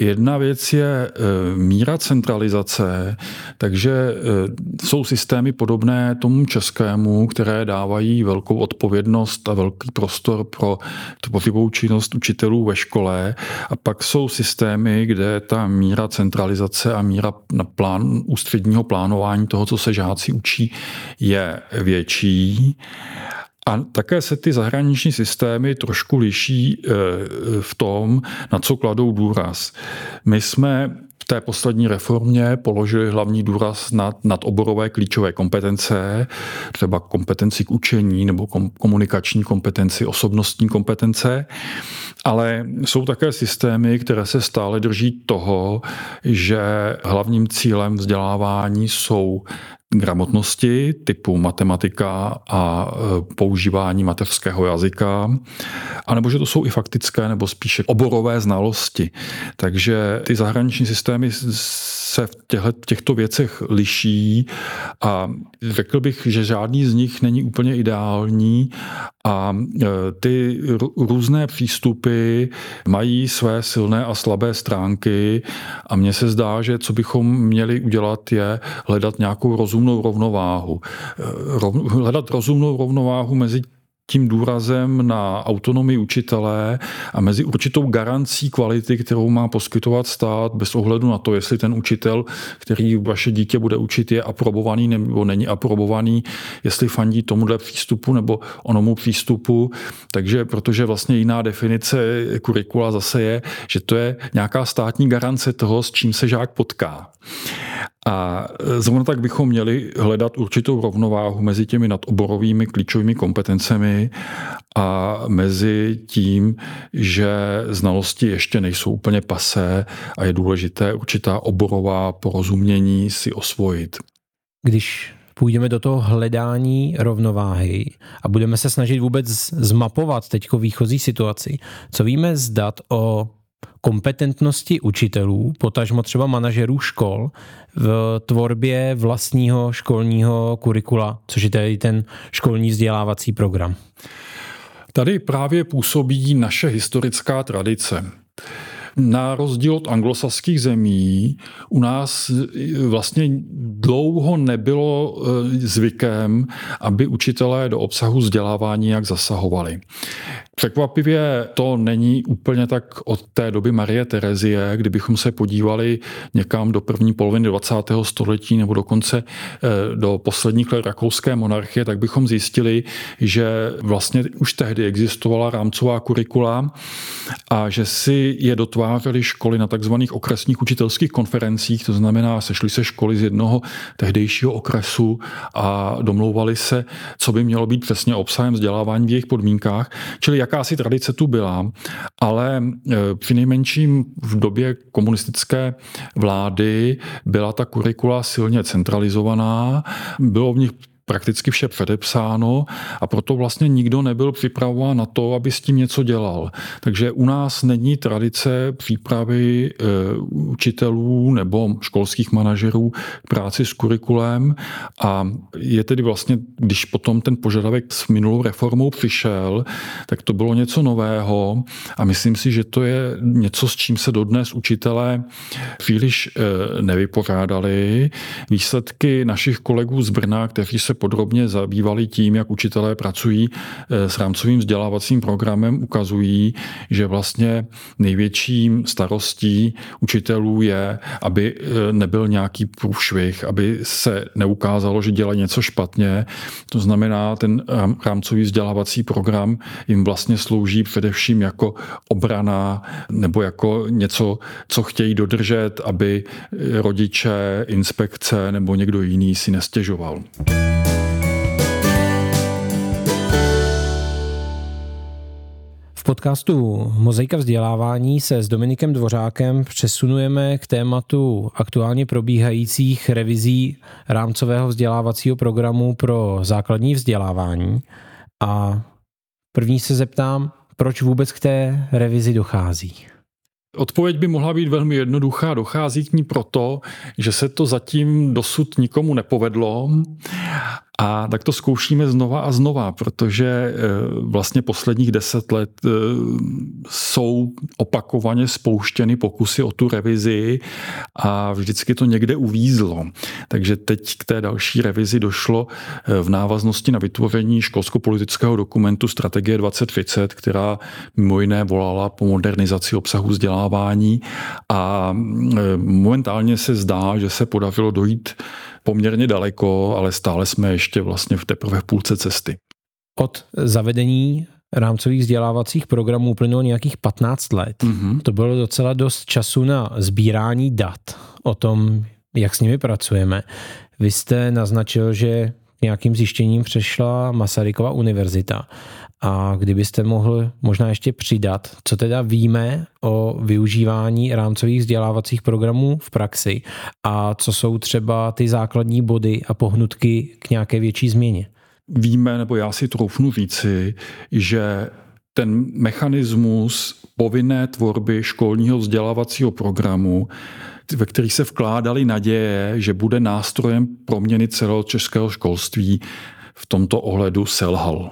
Jedna věc je e, míra centralizace, takže e, jsou systémy podobné tomu českému, které dávají velkou odpovědnost a velký prostor pro tvořivou činnost učitelů ve škole a pak jsou systémy, kde ta míra centralizace a míra na plán ústředního plánování toho, co se žáci učí, je větší. A také se ty zahraniční systémy trošku liší eh, v tom, na co kladou důraz. My jsme v té poslední reformě položili hlavní důraz na oborové klíčové kompetence, třeba kompetenci k učení nebo komunikační kompetenci, osobnostní kompetence, ale jsou také systémy, které se stále drží toho, že hlavním cílem vzdělávání jsou gramotnosti typu matematika a e, používání mateřského jazyka, anebo že to jsou i faktické nebo spíše oborové znalosti. Takže ty zahraniční systémy se v těchto, věcech liší a řekl bych, že žádný z nich není úplně ideální a e, ty různé přístupy mají své silné a slabé stránky a mně se zdá, že co bychom měli udělat je hledat nějakou rozumnou rovnováhu. E, hledat rozumnou rovnováhu mezi tím důrazem na autonomii učitele a mezi určitou garancí kvality, kterou má poskytovat stát bez ohledu na to, jestli ten učitel, který vaše dítě bude učit, je aprobovaný nebo není aprobovaný, jestli fandí tomuhle přístupu nebo onomu přístupu. Takže protože vlastně jiná definice kurikula zase je, že to je nějaká státní garance toho, s čím se žák potká. A zrovna tak bychom měli hledat určitou rovnováhu mezi těmi nadoborovými klíčovými kompetencemi a mezi tím, že znalosti ještě nejsou úplně pasé a je důležité určitá oborová porozumění si osvojit. Když půjdeme do toho hledání rovnováhy a budeme se snažit vůbec zmapovat teďko výchozí situaci, co víme z dat o kompetentnosti učitelů, potažmo třeba manažerů škol v tvorbě vlastního školního kurikula, což je tedy ten školní vzdělávací program. Tady právě působí naše historická tradice. Na rozdíl od anglosaských zemí u nás vlastně dlouho nebylo e, zvykem, aby učitelé do obsahu vzdělávání jak zasahovali. Překvapivě to není úplně tak od té doby Marie Terezie, kdybychom se podívali někam do první poloviny 20. století nebo dokonce eh, do posledních let rakouské monarchie, tak bychom zjistili, že vlastně už tehdy existovala rámcová kurikula a že si je dotvářely školy na takzvaných okresních učitelských konferencích, to znamená, sešly se školy z jednoho tehdejšího okresu a domlouvali se, co by mělo být přesně obsahem vzdělávání v jejich podmínkách. Čili jakási tradice tu byla, ale e, při nejmenším v době komunistické vlády byla ta kurikula silně centralizovaná, bylo v nich prakticky vše předepsáno a proto vlastně nikdo nebyl připravován na to, aby s tím něco dělal. Takže u nás není tradice přípravy e, učitelů nebo školských manažerů k práci s kurikulem a je tedy vlastně, když potom ten požadavek s minulou reformou přišel, tak to bylo něco nového a myslím si, že to je něco, s čím se dodnes učitelé příliš e, nevypořádali. Výsledky našich kolegů z Brna, kteří se podrobně zabývali tím, jak učitelé pracují eh, s rámcovým vzdělávacím programem, ukazují, že vlastně největším starostí učitelů je, aby eh, nebyl nějaký průšvih, aby se neukázalo, že dělají něco špatně. To znamená, ten rámcový vzdělávací program jim vlastně slouží především jako obrana nebo jako něco, co chtějí dodržet, aby rodiče, inspekce nebo někdo jiný si nestěžoval. Podcastu Mozaika vzdělávání se s Dominikem Dvořákem přesunujeme k tématu aktuálně probíhajících revizí rámcového vzdělávacího programu pro základní vzdělávání. A první se zeptám, proč vůbec k té revizi dochází? Odpověď by mohla být velmi jednoduchá. Dochází k ní proto, že se to zatím dosud nikomu nepovedlo a tak to zkoušíme znova a znova, protože eh, vlastně posledních deset let eh, jsou opakovaně spouštěny pokusy o tu revizi a vždycky to někde uvízlo. Takže teď k té další revizi došlo eh, v návaznosti na vytvoření školsko-politického dokumentu Strategie 2030, která mimo jiné volala po modernizaci obsahu vzdělávání a momentálně se zdá, že se podařilo dojít poměrně daleko, ale stále jsme ještě vlastně v teprve v půlce cesty. Od zavedení rámcových vzdělávacích programů uplynulo nějakých 15 let. Mm-hmm. To bylo docela dost času na sbírání dat o tom, jak s nimi pracujeme. Vy jste naznačil, že nějakým zjištěním přešla Masarykova univerzita. A kdybyste mohl možná ještě přidat, co teda víme o využívání rámcových vzdělávacích programů v praxi a co jsou třeba ty základní body a pohnutky k nějaké větší změně? Víme, nebo já si troufnu říci, že ten mechanismus povinné tvorby školního vzdělávacího programu, ve který se vkládaly naděje, že bude nástrojem proměny celého českého školství, v tomto ohledu selhal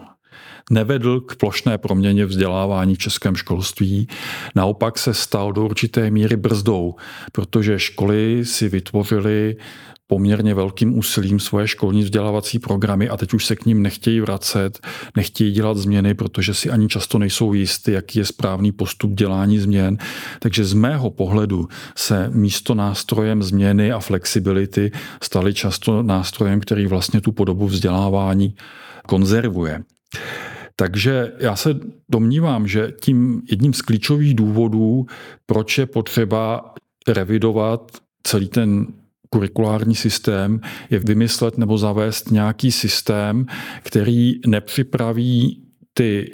nevedl k plošné proměně vzdělávání v českém školství. Naopak se stal do určité míry brzdou, protože školy si vytvořily poměrně velkým úsilím svoje školní vzdělávací programy a teď už se k ním nechtějí vracet, nechtějí dělat změny, protože si ani často nejsou jisty, jaký je správný postup dělání změn. Takže z mého pohledu se místo nástrojem změny a flexibility staly často nástrojem, který vlastně tu podobu vzdělávání konzervuje. Takže já se domnívám, že tím jedním z klíčových důvodů, proč je potřeba revidovat celý ten kurikulární systém, je vymyslet nebo zavést nějaký systém, který nepřipraví ty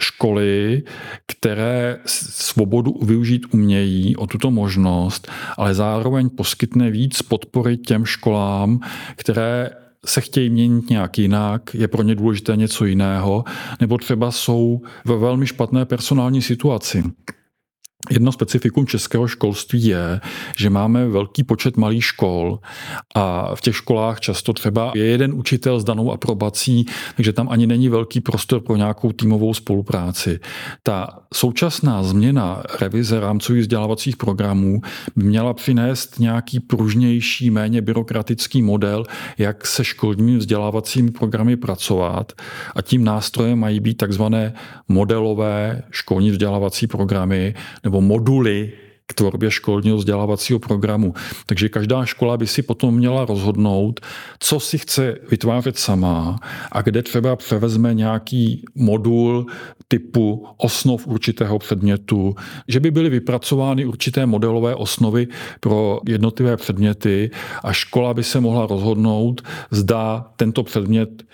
školy, které svobodu využít umějí o tuto možnost, ale zároveň poskytne víc podpory těm školám, které se chtějí měnit nějak jinak, je pro ně důležité něco jiného, nebo třeba jsou ve velmi špatné personální situaci. Jedno specifikum českého školství je, že máme velký počet malých škol a v těch školách často třeba je jeden učitel s danou aprobací, takže tam ani není velký prostor pro nějakou týmovou spolupráci. Ta současná změna revize rámcových vzdělávacích programů by měla přinést nějaký pružnější, méně byrokratický model, jak se školními vzdělávacími programy pracovat a tím nástrojem mají být takzvané modelové školní vzdělávací programy nebo moduly k tvorbě školního vzdělávacího programu. Takže každá škola by si potom měla rozhodnout, co si chce vytvářet sama a kde třeba převezme nějaký modul typu osnov určitého předmětu, že by byly vypracovány určité modelové osnovy pro jednotlivé předměty a škola by se mohla rozhodnout, zda tento předmět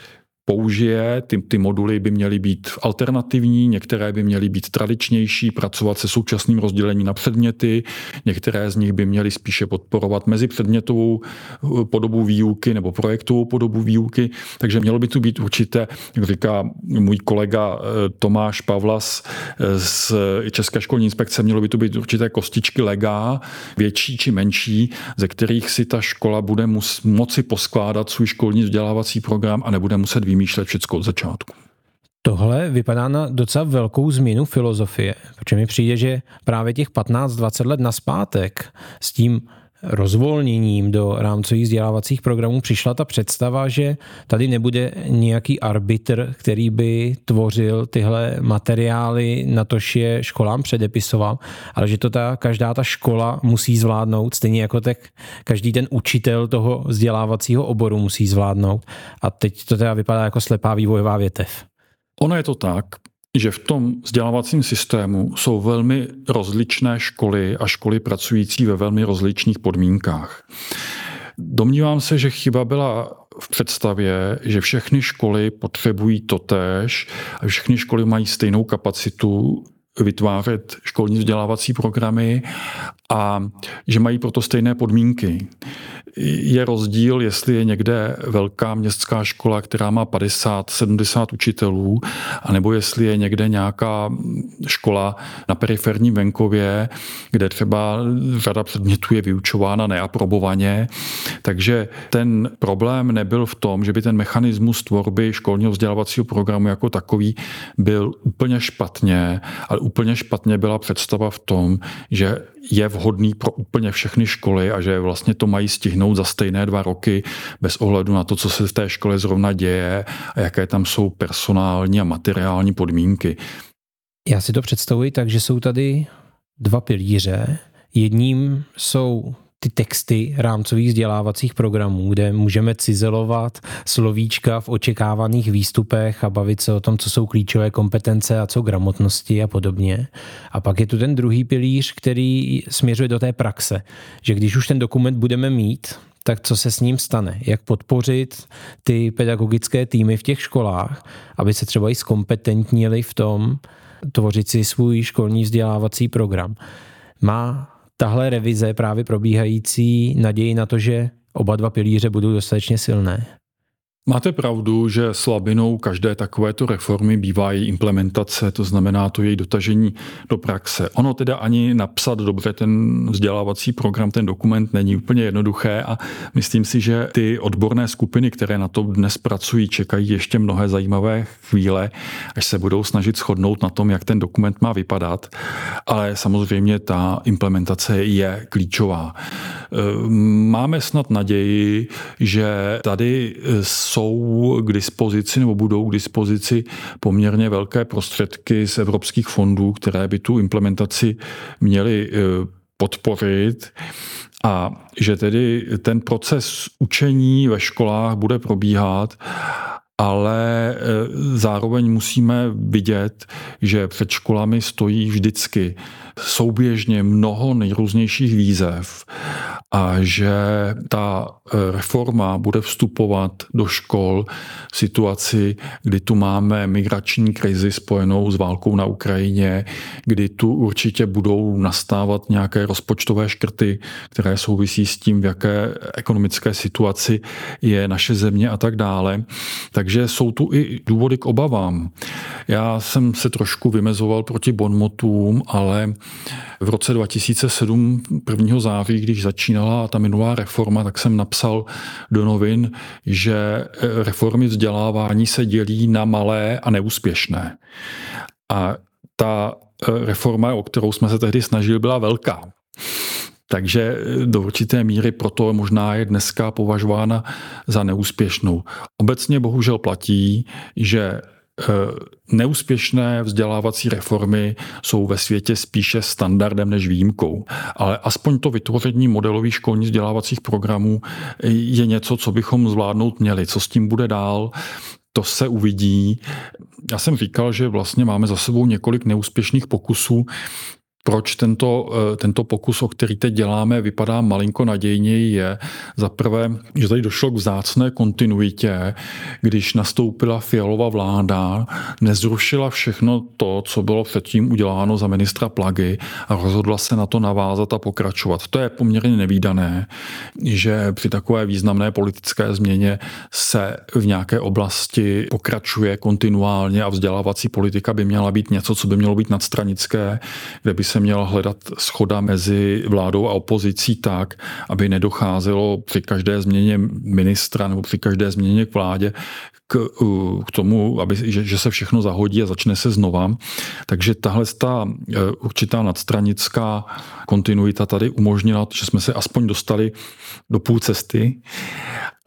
použije. Ty, ty moduly by měly být alternativní, některé by měly být tradičnější, pracovat se současným rozdělením na předměty, některé z nich by měly spíše podporovat mezipředmětovou eh, podobu výuky nebo projektovou podobu výuky, takže mělo by tu být určité, jak říká můj kolega eh, Tomáš Pavlas eh, z České školní inspekce, mělo by tu být určité kostičky legá, větší či menší, ze kterých si ta škola bude mus, moci poskládat svůj školní vzdělávací program a nebude muset vymýšlet všechno od začátku. Tohle vypadá na docela velkou změnu filozofie, protože mi přijde, že právě těch 15-20 let naspátek s tím rozvolněním do rámcových vzdělávacích programů přišla ta představa, že tady nebude nějaký arbitr, který by tvořil tyhle materiály, na tož je školám předepisoval, ale že to ta, každá ta škola musí zvládnout, stejně jako tak každý ten učitel toho vzdělávacího oboru musí zvládnout. A teď to teda vypadá jako slepá vývojová větev. Ono je to tak, že v tom vzdělávacím systému jsou velmi rozličné školy a školy pracující ve velmi rozličných podmínkách. Domnívám se, že chyba byla v představě, že všechny školy potřebují totéž a všechny školy mají stejnou kapacitu vytvářet školní vzdělávací programy a že mají proto stejné podmínky. Je rozdíl, jestli je někde velká městská škola, která má 50-70 učitelů, anebo jestli je někde nějaká škola na periferním venkově, kde třeba řada předmětů je vyučována neaprobovaně. Takže ten problém nebyl v tom, že by ten mechanismus tvorby školního vzdělávacího programu jako takový byl úplně špatně, ale úplně špatně byla představa v tom, že je vhodný pro úplně všechny školy a že vlastně to mají stihnout za stejné dva roky bez ohledu na to, co se v té škole zrovna děje a jaké tam jsou personální a materiální podmínky. Já si to představuji tak, že jsou tady dva pilíře. Jedním jsou ty texty rámcových vzdělávacích programů, kde můžeme cizelovat slovíčka v očekávaných výstupech a bavit se o tom, co jsou klíčové kompetence a co gramotnosti a podobně. A pak je tu ten druhý pilíř, který směřuje do té praxe, že když už ten dokument budeme mít, tak co se s ním stane? Jak podpořit ty pedagogické týmy v těch školách, aby se třeba i zkompetentnili v tom tvořit si svůj školní vzdělávací program. Má tahle revize právě probíhající naději na to, že oba dva pilíře budou dostatečně silné? Máte pravdu, že slabinou každé takovéto reformy bývá její implementace, to znamená to její dotažení do praxe. Ono teda ani napsat dobře ten vzdělávací program, ten dokument není úplně jednoduché a myslím si, že ty odborné skupiny, které na to dnes pracují, čekají ještě mnohé zajímavé chvíle, až se budou snažit shodnout na tom, jak ten dokument má vypadat, ale samozřejmě ta implementace je klíčová. Máme snad naději, že tady jsou k dispozici nebo budou k dispozici poměrně velké prostředky z evropských fondů, které by tu implementaci měly eh, podporit a že tedy ten proces učení ve školách bude probíhat ale eh, zároveň musíme vidět, že před školami stojí vždycky souběžně mnoho nejrůznějších výzev a že ta e, reforma bude vstupovat do škol v situaci, kdy tu máme migrační krizi spojenou s válkou na Ukrajině, kdy tu určitě budou nastávat nějaké rozpočtové škrty, které souvisí s tím, v jaké ekonomické situaci je naše země a tak dále. Takže jsou tu i důvody k obavám. Já jsem se trošku vymezoval proti bonmotům, ale v roce 2007, 1. září, když začínala ta minulá reforma, tak jsem napsal do novin, že eh, reformy vzdělávání se dělí na malé a neúspěšné. A ta eh, reforma, o kterou jsme se tehdy snažili, byla velká. Takže eh, do určité míry proto možná je dneska považována za neúspěšnou. Obecně bohužel platí, že neúspěšné vzdělávací reformy jsou ve světě spíše standardem než výjimkou. Ale aspoň to vytvoření modelových školních vzdělávacích programů je něco, co bychom zvládnout měli. Co s tím bude dál, to se uvidí. Já jsem říkal, že vlastně máme za sebou několik neúspěšných pokusů proč tento, eh, tento pokus, o který teď děláme, vypadá malinko nadějněji, je za prvé, že tady došlo k vzácné kontinuitě, když nastoupila fialová vláda, nezrušila všechno to, co bylo předtím uděláno za ministra Plagy a rozhodla se na to navázat a pokračovat. To je poměrně nevýdané, že při takové významné politické změně se v nějaké oblasti pokračuje kontinuálně a vzdělávací politika by měla být něco, co by mělo být nadstranické, kde by se měla hledat schoda mezi vládou a opozicí tak, aby nedocházelo při každé změně ministra nebo při každé změně k vládě k, k tomu, aby, že, že se všechno zahodí a začne se znova. Takže tahle ta e, určitá nadstranická kontinuita tady umožnila, že jsme se aspoň dostali do půl cesty.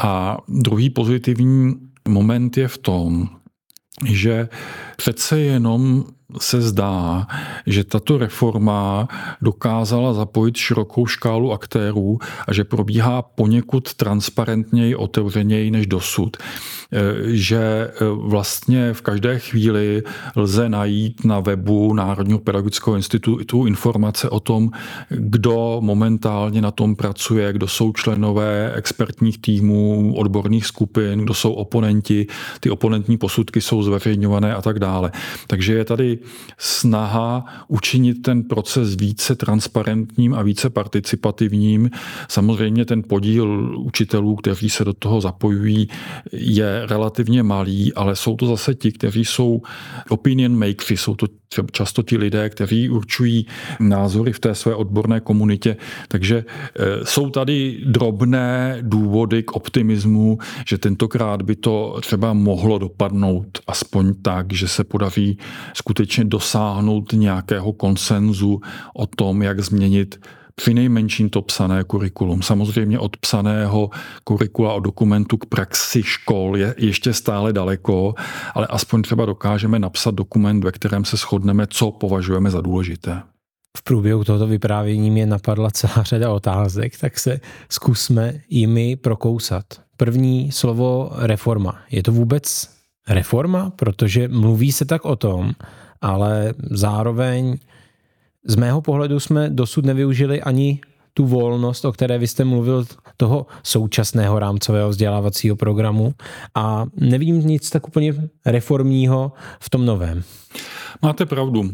A druhý pozitivní moment je v tom, že přece jenom se zdá, že tato reforma dokázala zapojit širokou škálu aktérů a že probíhá poněkud transparentněji, otevřeněji než dosud. E, že e, vlastně v každé chvíli lze najít na webu Národního pedagogického institutu informace o tom, kdo momentálně na tom pracuje, kdo jsou členové expertních týmů, odborných skupin, kdo jsou oponenti, ty oponentní posudky jsou zveřejňované a tak dále. Takže je tady snaha učinit ten proces více transparentním a více participativním. Samozřejmě ten podíl učitelů, kteří se do toho zapojují, je relativně malý, ale jsou to zase ti, kteří jsou opinion makers, jsou to často ti lidé, kteří určují názory v té své odborné komunitě. Takže e, jsou tady drobné důvody k optimismu, že tentokrát by to třeba mohlo dopadnout aspoň tak, že se podaří skutečně dosáhnout nějakého konsenzu o tom, jak změnit při nejmenším to psané kurikulum. Samozřejmě od psaného kurikula o dokumentu k praxi škol je ještě stále daleko, ale aspoň třeba dokážeme napsat dokument, ve kterém se shodneme, co považujeme za důležité. V průběhu tohoto vyprávění mě napadla celá řada otázek, tak se zkusme jimi prokousat. První slovo reforma. Je to vůbec reforma? Protože mluví se tak o tom, ale zároveň z mého pohledu jsme dosud nevyužili ani tu volnost, o které vy jste mluvil, toho současného rámcového vzdělávacího programu a nevidím nic tak úplně reformního v tom novém. Máte pravdu.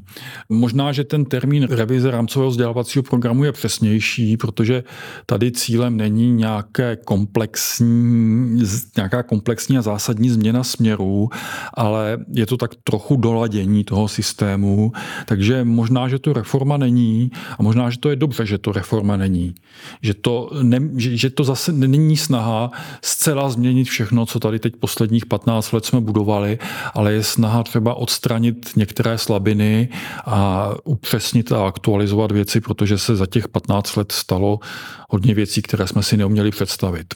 Možná, že ten termín revize rámcového vzdělávacího programu je přesnější, protože tady cílem není nějaké komplexní, nějaká komplexní a zásadní změna směru, ale je to tak trochu doladění toho systému. Takže možná, že to reforma není a možná, že to je dobře, že to reforma není. Že to, ne, že, že to zase není snaha zcela změnit všechno, co tady teď posledních 15 let jsme budovali, ale je snaha třeba odstranit některé slabiny a upřesnit a aktualizovat věci, protože se za těch 15 let stalo hodně věcí, které jsme si neuměli představit.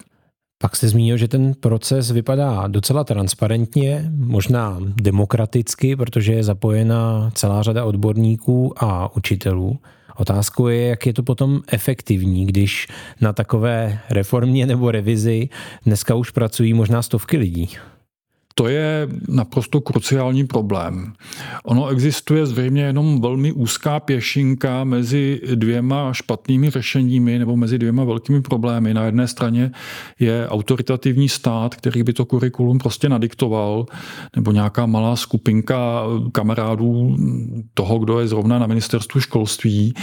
Pak jste zmínil, že ten proces vypadá docela transparentně, možná demokraticky, protože je zapojena celá řada odborníků a učitelů. Otázkou je, jak je to potom efektivní, když na takové reformě nebo revizi dneska už pracují možná stovky lidí. To je naprosto kruciální problém. Ono existuje zřejmě jenom velmi úzká pěšinka mezi dvěma špatnými řešeními nebo mezi dvěma velkými problémy. Na jedné straně je autoritativní stát, který by to kurikulum prostě nadiktoval, nebo nějaká malá skupinka kamarádů toho, kdo je zrovna na ministerstvu školství.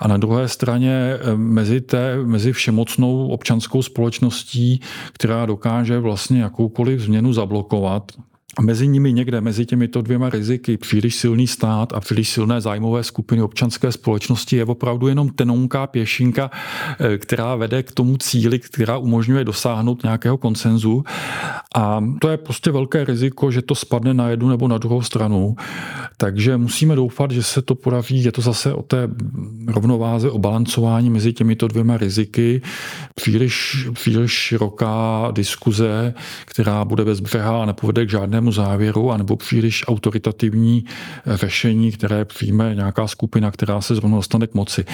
A na druhé straně eh, mezi, té, mezi všemocnou občanskou společností, která dokáže vlastně jakoukoliv změnu zablokovat Abla. A mezi nimi někde, mezi těmito dvěma riziky, příliš silný stát a příliš silné zájmové skupiny občanské společnosti je opravdu jenom tenonká pěšinka, eh, která vede k tomu cíli, která umožňuje dosáhnout nějakého konsenzu. A to je prostě velké riziko, že to spadne na jednu nebo na druhou stranu. Takže musíme doufat, že se to podaří. Je to zase o té rovnováze, o balancování mezi těmito dvěma riziky. Příliš, příliš široká diskuze, která bude bezbřehá a nepovede k žádné jednotnému závěru anebo příliš autoritativní řešení, které přijme nějaká skupina, která se zrovna dostane k moci.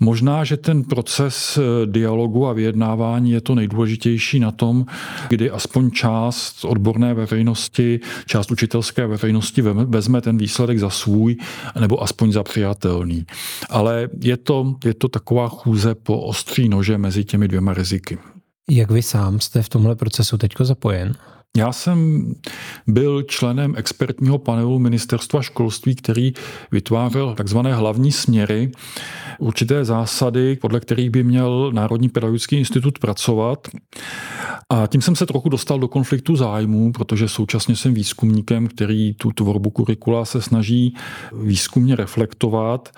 Možná, že ten proces dialogu a vyjednávání je to nejdůležitější na tom, kdy aspoň část odborné veřejnosti, část učitelské veřejnosti vezme ten výsledek za svůj nebo aspoň za přijatelný. Ale je to, je to taková chůze po ostří nože mezi těmi dvěma riziky. Jak vy sám jste v tomhle procesu teďko zapojen? Já jsem byl členem expertního panelu ministerstva školství, který vytvářel takzvané hlavní směry, určité zásady, podle kterých by měl Národní pedagogický institut pracovat. A tím jsem se trochu dostal do konfliktu zájmů, protože současně jsem výzkumníkem, který tu tvorbu kurikula se snaží výzkumně reflektovat.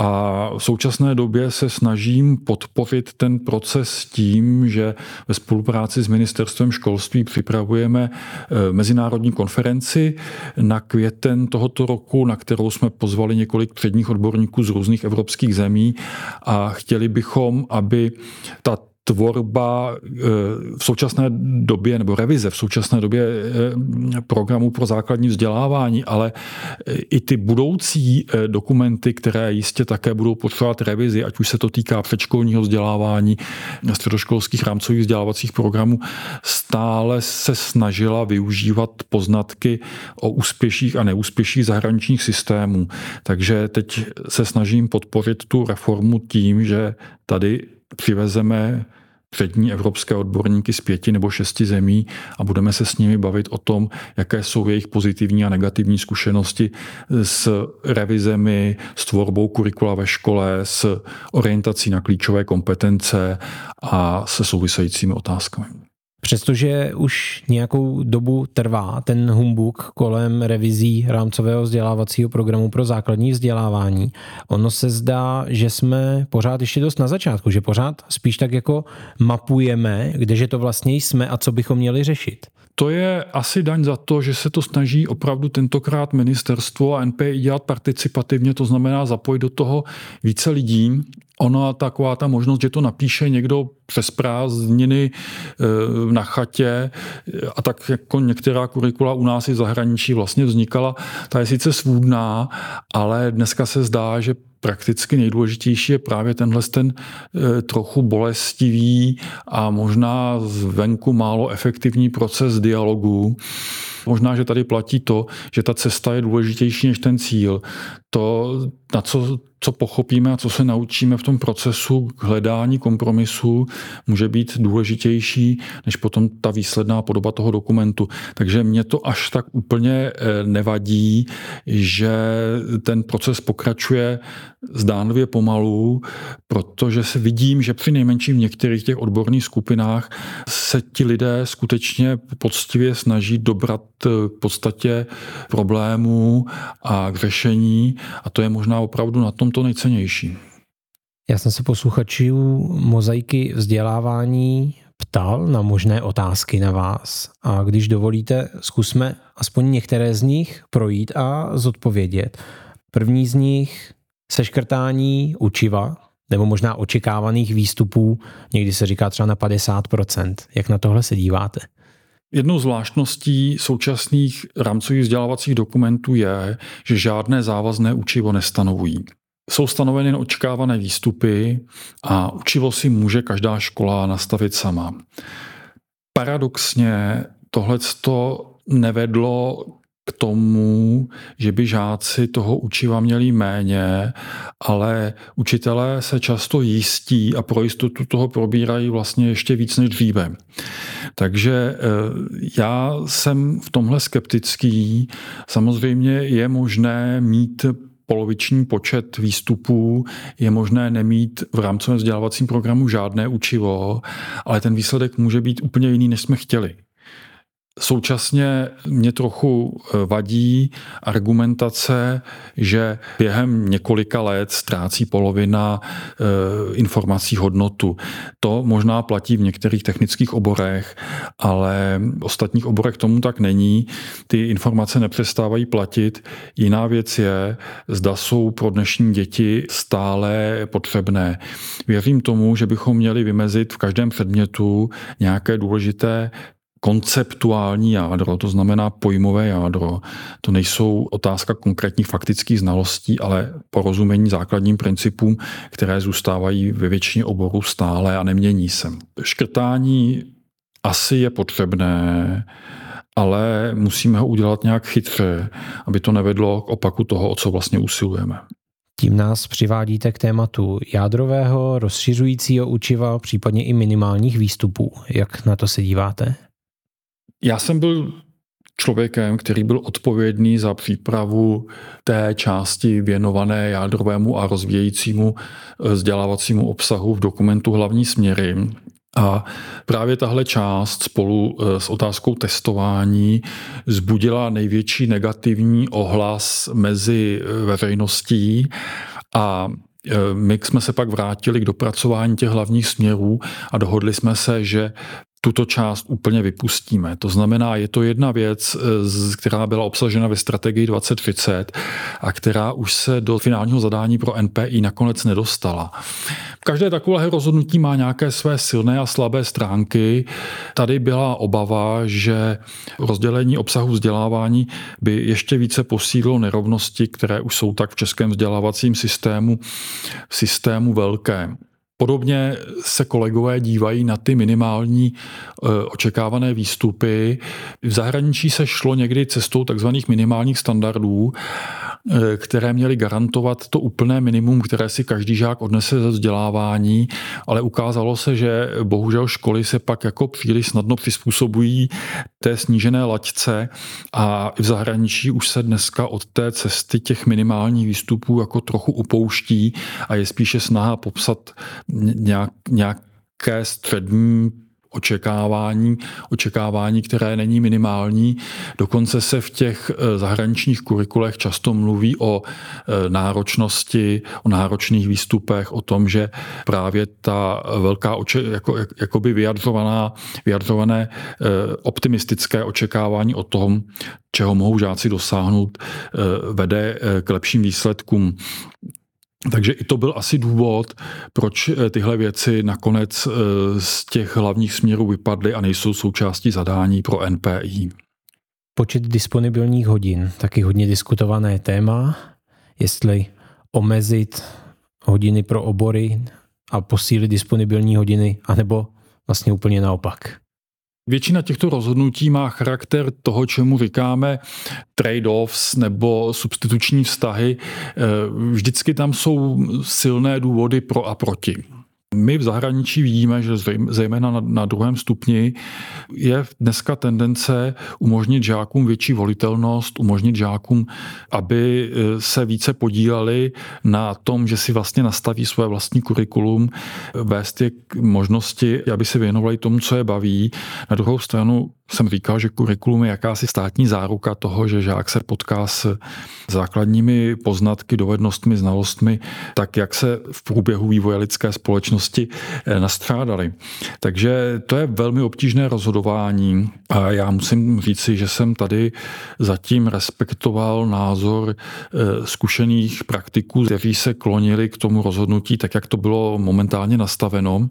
A v současné době se snažím podpořit ten proces tím, že ve spolupráci s ministerstvem školství připravujeme eh, mezinárodní konferenci na květen tohoto roku, na kterou jsme pozvali několik předních odborníků z různých evropských zemí. A chtěli bychom, aby ta tvorba eh, v současné době, nebo revize v současné době eh, programů pro základní vzdělávání, ale eh, i ty budoucí dokumenty, které jistě také budou potřebovat revizi, ať už se to týká předškolního vzdělávání, středoškolských rámcových vzdělávacích programů, stále se snažila využívat poznatky o úspěších a neúspěších zahraničních systémů. Takže teď se snažím podpořit tu reformu tím, že tady přivezeme přední evropské odborníky z pěti nebo šesti zemí a budeme se s nimi bavit o tom, jaké jsou jejich pozitivní a negativní zkušenosti s revizemi, s tvorbou kurikula ve škole, s orientací na klíčové kompetence a se souvisejícími otázkami. Přestože už nějakou dobu trvá ten humbuk kolem revizí rámcového vzdělávacího programu pro základní vzdělávání, ono se zdá, že jsme pořád ještě dost na začátku, že pořád spíš tak jako mapujeme, kdeže to vlastně jsme a co bychom měli řešit. To je asi daň za to, že se to snaží opravdu tentokrát ministerstvo a NPI dělat participativně, to znamená zapojit do toho více lidí. Ona taková ta možnost, že to napíše někdo přes prázdniny eh, na chatě a tak jako některá kurikula u nás i v zahraničí vlastně vznikala, ta je sice svůdná, ale dneska se zdá, že prakticky nejdůležitější je právě tenhle ten eh, trochu bolestivý a možná zvenku málo efektivní proces dialogu. Možná, že tady platí to, že ta cesta je důležitější než ten cíl. To, na co, co pochopíme a co se naučíme v tom procesu k hledání kompromisu, může být důležitější než potom ta výsledná podoba toho dokumentu. Takže mě to až tak úplně eh, nevadí, že ten proces pokračuje zdánlivě pomalu, protože se vidím, že při nejmenším v některých těch odborných skupinách se ti lidé skutečně poctivě snaží dobrat k podstatě problémů a k řešení a to je možná opravdu na tom to nejcennější. Já jsem se posluchačů mozaiky vzdělávání ptal na možné otázky na vás a když dovolíte, zkusme aspoň některé z nich projít a zodpovědět. První z nich seškrtání učiva, nebo možná očekávaných výstupů, někdy se říká třeba na 50%. Jak na tohle se díváte? Jednou zvláštností současných rámcových vzdělávacích dokumentů je, že žádné závazné učivo nestanovují. Jsou stanoveny očekávané výstupy a učivo si může každá škola nastavit sama. Paradoxně tohle nevedlo k tomu, že by žáci toho učiva měli méně, ale učitelé se často jistí a pro jistotu toho probírají vlastně ještě víc než dříve. Takže eh, já jsem v tomhle skeptický. Samozřejmě je možné mít poloviční počet výstupů, je možné nemít v rámcovém vzdělávacím programu žádné učivo, ale ten výsledek může být úplně jiný, než jsme chtěli. Současně mě trochu eh, vadí argumentace, že během několika let ztrácí polovina eh, informací hodnotu. To možná platí v některých technických oborech, ale v ostatních oborech tomu tak není. Ty informace nepřestávají platit. Jiná věc je, zda jsou pro dnešní děti stále potřebné. Věřím tomu, že bychom měli vymezit v každém předmětu nějaké důležité konceptuální jádro, to znamená pojmové jádro. To nejsou otázka konkrétních faktických znalostí, ale porozumění základním principům, které zůstávají ve většině oborů stále a nemění se. Škrtání asi je potřebné, ale musíme ho udělat nějak chytře, aby to nevedlo k opaku toho, o co vlastně usilujeme. Tím nás přivádíte k tématu jádrového, rozšiřujícího učiva, případně i minimálních výstupů. Jak na to se díváte? Já jsem byl člověkem, který byl odpovědný za přípravu té části věnované jádrovému a rozvíjejícímu eh, vzdělávacímu obsahu v dokumentu Hlavní směry. A právě tahle část spolu eh, s otázkou testování zbudila největší negativní ohlas mezi eh, veřejností a my jsme se pak vrátili k dopracování těch hlavních směrů a dohodli jsme se, že tuto část úplně vypustíme. To znamená, je to jedna věc, eh, která byla obsažena ve strategii 2030 a která už se do finálního zadání pro NPI nakonec nedostala. Každé takové rozhodnutí má nějaké své silné a slabé stránky. Tady byla obava, že rozdělení obsahu vzdělávání by ještě více posílilo nerovnosti, které už jsou tak v českém vzdělávacím systému, systému velké. Podobně se kolegové dívají na ty minimální e, očekávané výstupy. V zahraničí se šlo někdy cestou takzvaných minimálních standardů Eh, které měly garantovat to úplné minimum, které si každý žák odnese ze vzdělávání, ale ukázalo se, že bohužel školy se pak jako příliš snadno přizpůsobují té snížené laťce a v zahraničí už se dneska od té cesty těch minimálních výstupů jako trochu upouští a je spíše snaha popsat nějak, nějaké střední očekávání, očekávání, které není minimální. Dokonce se v těch eh, zahraničních kurikulech často mluví o eh, náročnosti, o náročných výstupech, o tom, že právě ta velká, oče, jako, jakoby vyjadřovaná, vyjadřované eh, optimistické očekávání o tom, čeho mohou žáci dosáhnout, vede k lepším výsledkům. Takže i to byl asi důvod, proč eh, tyhle věci nakonec eh, z těch hlavních směrů vypadly a nejsou součástí zadání pro NPI. Počet disponibilních hodin, taky hodně diskutované téma, jestli omezit hodiny pro obory a posílit disponibilní hodiny, anebo vlastně úplně naopak. Většina těchto rozhodnutí má charakter toho, čemu říkáme trade-offs nebo substituční vztahy. Eh, vždycky tam jsou silné důvody pro a proti. My v zahraničí vidíme, že zejména na, na druhém stupni je dneska tendence umožnit žákům větší volitelnost, umožnit žákům, aby e, se více podíleli na tom, že si vlastně nastaví své vlastní kurikulum, vést je k možnosti, aby se věnovali tomu, co je baví. Na druhou stranu jsem říkal, že kurikulum je jakási státní záruka toho, že žák se potká s základními poznatky, dovednostmi, znalostmi, tak jak se v průběhu vývoje lidské společnosti eh, nastřádali. Takže to je velmi obtížné rozhodování a já musím říci, že jsem tady zatím respektoval názor eh, zkušených praktiků, kteří se klonili k tomu rozhodnutí tak, jak to bylo momentálně nastaveno.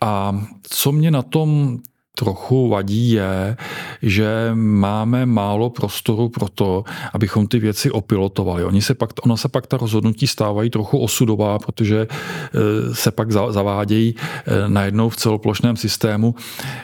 A co mě na tom trochu vadí je, že máme málo prostoru pro to, abychom ty věci opilotovali. Oni se pak, ona se pak ta rozhodnutí stávají trochu osudová, protože eh, se pak zavádějí eh, najednou v celoplošném systému.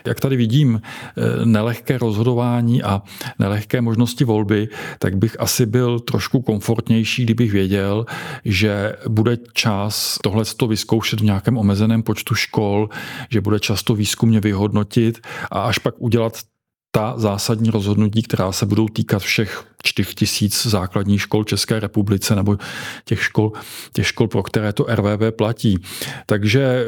Jak tady vidím eh, nelehké rozhodování a nelehké možnosti volby, tak bych asi byl trošku komfortnější, kdybych věděl, že bude čas tohle to vyzkoušet v nějakém omezeném počtu škol, že bude často výzkumně vyhodnotit a až pak udělat ta zásadní rozhodnutí, která se budou týkat všech 4 tisíc základních škol České republice nebo těch škol, těch škol, pro které to RVV platí. Takže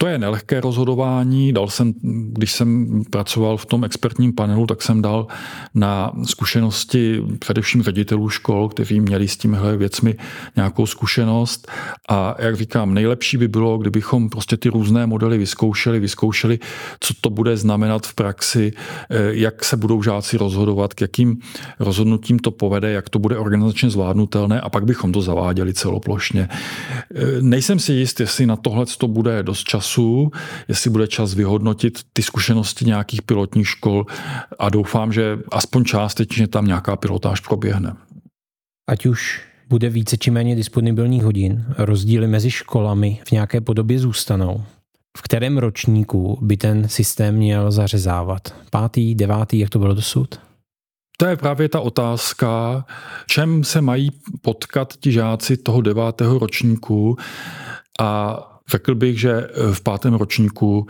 to je nelehké rozhodování. Dal jsem, když jsem pracoval v tom expertním panelu, tak jsem dal na zkušenosti především ředitelů škol, kteří měli s tímhle věcmi nějakou zkušenost. A jak říkám, nejlepší by bylo, kdybychom prostě ty různé modely vyzkoušeli, vyzkoušeli, co to bude znamenat v praxi, eh, jak se budou žáci rozhodovat, k jakým rozhodnutím rozhodnutím to povede, jak to bude organizačně zvládnutelné a pak bychom to zaváděli celoplošně. E, nejsem si jist, jestli na tohle to bude dost času, jestli bude čas vyhodnotit ty zkušenosti nějakých pilotních škol a doufám, že aspoň částečně tam nějaká pilotáž proběhne. Ať už bude více či méně disponibilních hodin, rozdíly mezi školami v nějaké podobě zůstanou. V kterém ročníku by ten systém měl zařezávat? Pátý, devátý, jak to bylo dosud? To je právě ta otázka, čem se mají potkat ti žáci toho devátého ročníku a Řekl bych, že v pátém ročníku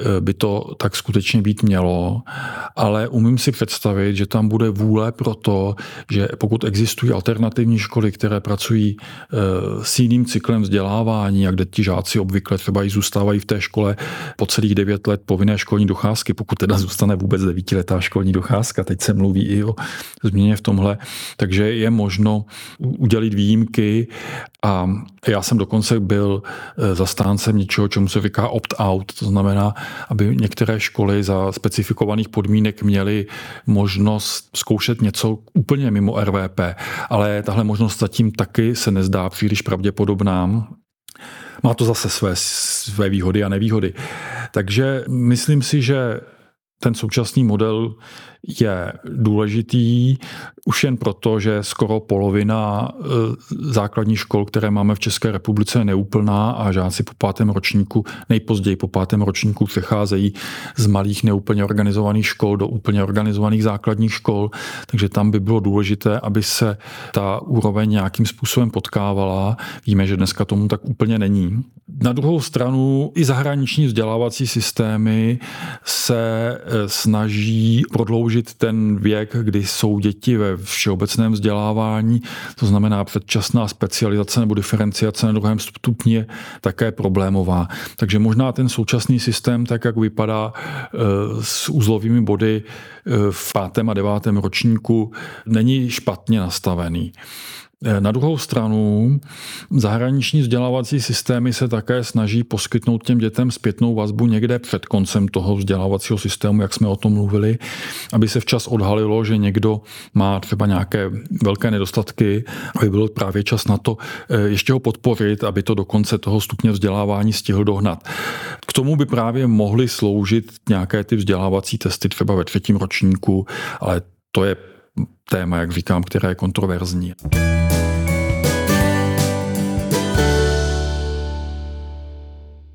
Eh, by to tak skutečně být mělo, ale umím si představit, že tam bude vůle pro to, že pokud existují alternativní školy, které pracují eh, s jiným cyklem vzdělávání a kde ti žáci obvykle třeba i zůstávají v té škole po celých devět let povinné školní docházky, pokud teda zůstane vůbec devítiletá školní docházka, teď se mluví i o změně v tomhle, takže je možno udělit výjimky a já jsem dokonce byl eh, zastáncem něčeho, čemu se říká opt-out, to znamená, aby některé školy za specifikovaných podmínek měly možnost zkoušet něco úplně mimo RVP. Ale tahle možnost zatím taky se nezdá příliš pravděpodobná. Má to zase své, své výhody a nevýhody. Takže myslím si, že ten současný model je důležitý už jen proto, že skoro polovina e, základních škol, které máme v České republice, je neúplná a žáci po pátém ročníku, nejpozději po pátém ročníku přecházejí z malých neúplně organizovaných škol do úplně organizovaných základních škol, takže tam by bylo důležité, aby se ta úroveň nějakým způsobem potkávala. Víme, že dneska tomu tak úplně není. Na druhou stranu i zahraniční vzdělávací systémy se e, snaží prodloužit prodloužit ten věk, kdy jsou děti ve všeobecném vzdělávání, to znamená předčasná specializace nebo diferenciace na druhém stupni také problémová. Takže možná ten současný systém, tak jak vypadá eh, s uzlovými body eh, v pátém a devátém ročníku, není špatně nastavený. Eh, na druhou stranu zahraniční vzdělávací systémy se také snaží poskytnout těm dětem zpětnou vazbu někde před koncem toho vzdělávacího systému, jak jsme o tom mluvili, aby se včas odhalilo, že někdo má třeba nějaké velké nedostatky, aby byl právě čas na to eh, ještě ho podporit, aby to do konce toho stupně vzdělávání stihl dohnat. K tomu by právě mohly sloužit nějaké ty vzdělávací testy třeba ve třetím ročníku, ale to je téma, jak říkám, které je kontroverzní.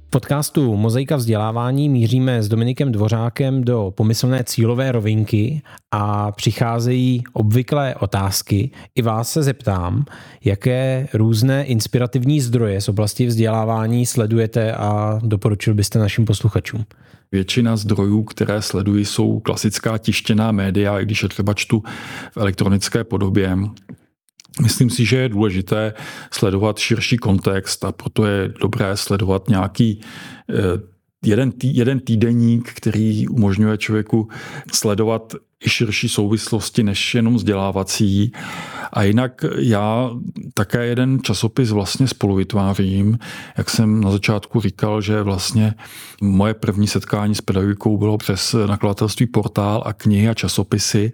V podcastu Mozaika vzdělávání míříme s Dominikem Dvořákem do pomyslné cílové rovinky a přicházejí obvyklé otázky. I vás se zeptám, jaké různé inspirativní zdroje z oblasti vzdělávání sledujete a doporučil byste našim posluchačům. Většina zdrojů, které sledují, jsou klasická tištěná média, i když je třeba čtu v elektronické podobě. Myslím si, že je důležité sledovat širší kontext a proto je dobré sledovat nějaký eh, jeden, tý, jeden týdeník, který umožňuje člověku sledovat i širší souvislosti než jenom vzdělávací. A jinak já také jeden časopis vlastně spolu vytvářím. Jak jsem na začátku říkal, že vlastně moje první setkání s pedagogikou bylo přes nakladatelství Portál a knihy a časopisy.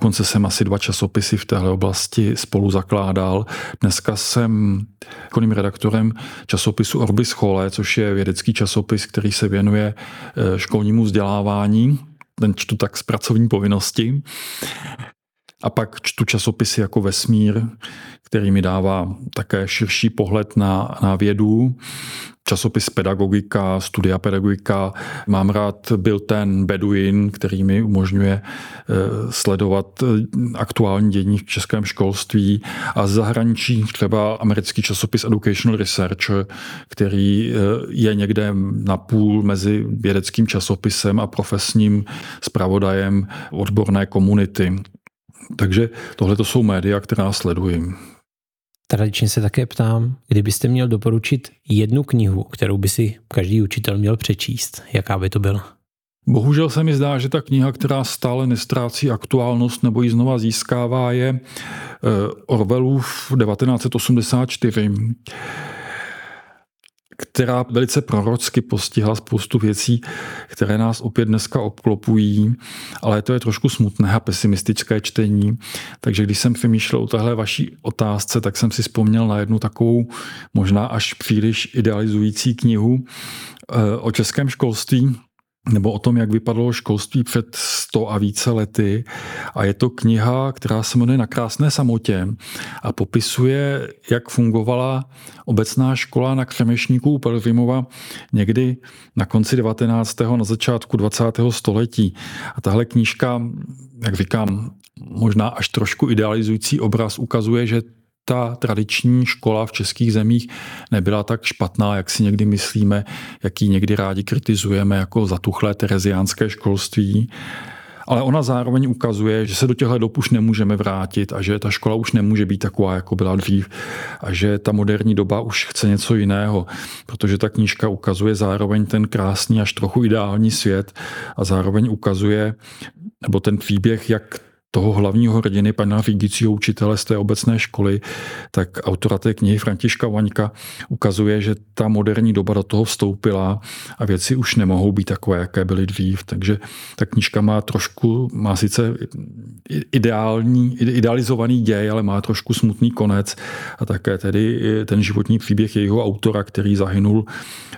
Konce jsem asi dva časopisy v téhle oblasti spolu zakládal. Dneska jsem koným redaktorem časopisu Orbis Schole, což je vědecký časopis, který se věnuje eh, školnímu vzdělávání ten čtu tak z pracovní povinnosti. A pak čtu časopisy jako Vesmír, který mi dává také širší pohled na, na vědu. Časopis Pedagogika, Studia Pedagogika. Mám rád byl ten Beduin, který mi umožňuje eh, sledovat eh, aktuální dění v českém školství. A z zahraničí třeba americký časopis Educational Research, který eh, je někde na půl mezi vědeckým časopisem a profesním zpravodajem odborné komunity. Takže tohle to jsou média, která sleduji. Tradičně se také ptám, kdybyste měl doporučit jednu knihu, kterou by si každý učitel měl přečíst, jaká by to byla? Bohužel se mi zdá, že ta kniha, která stále nestrácí aktuálnost nebo ji znova získává, je eh, Orwellův 1984. která velice prorocky postihla spoustu věcí, které nás opět dneska obklopují, ale to je trošku smutné a pesimistické čtení. Takže když jsem přemýšlel o téhle vaší otázce, tak jsem si vzpomněl na jednu takovou možná až příliš idealizující knihu eh, o českém školství, nebo o tom, jak vypadalo školství před 100 a více lety. A je to kniha, která se jmenuje Na krásné samotě a popisuje, jak fungovala obecná škola na Křemešníku u Pelvimova někdy na konci 19. na začátku 20. století. A tahle knížka, jak říkám, možná až trošku idealizující obraz ukazuje, že ta tradiční škola v českých zemích nebyla tak špatná, jak si někdy myslíme, jak ji někdy rádi kritizujeme jako zatuchlé tereziánské školství. Ale ona zároveň ukazuje, že se do těchto dob už nemůžeme vrátit a že ta škola už nemůže být taková, jako byla dřív a že ta moderní doba už chce něco jiného, protože ta knížka ukazuje zároveň ten krásný až trochu ideální svět a zároveň ukazuje, nebo ten příběh, jak toho hlavního hrdiny, pana řídícího učitele z té obecné školy, tak autora té knihy Františka Vaňka ukazuje, že ta moderní doba do toho vstoupila a věci už nemohou být takové, jaké byly dřív. Takže ta knižka má trošku, má sice ideální, idealizovaný děj, ale má trošku smutný konec a také tedy ten životní příběh jejího autora, který zahynul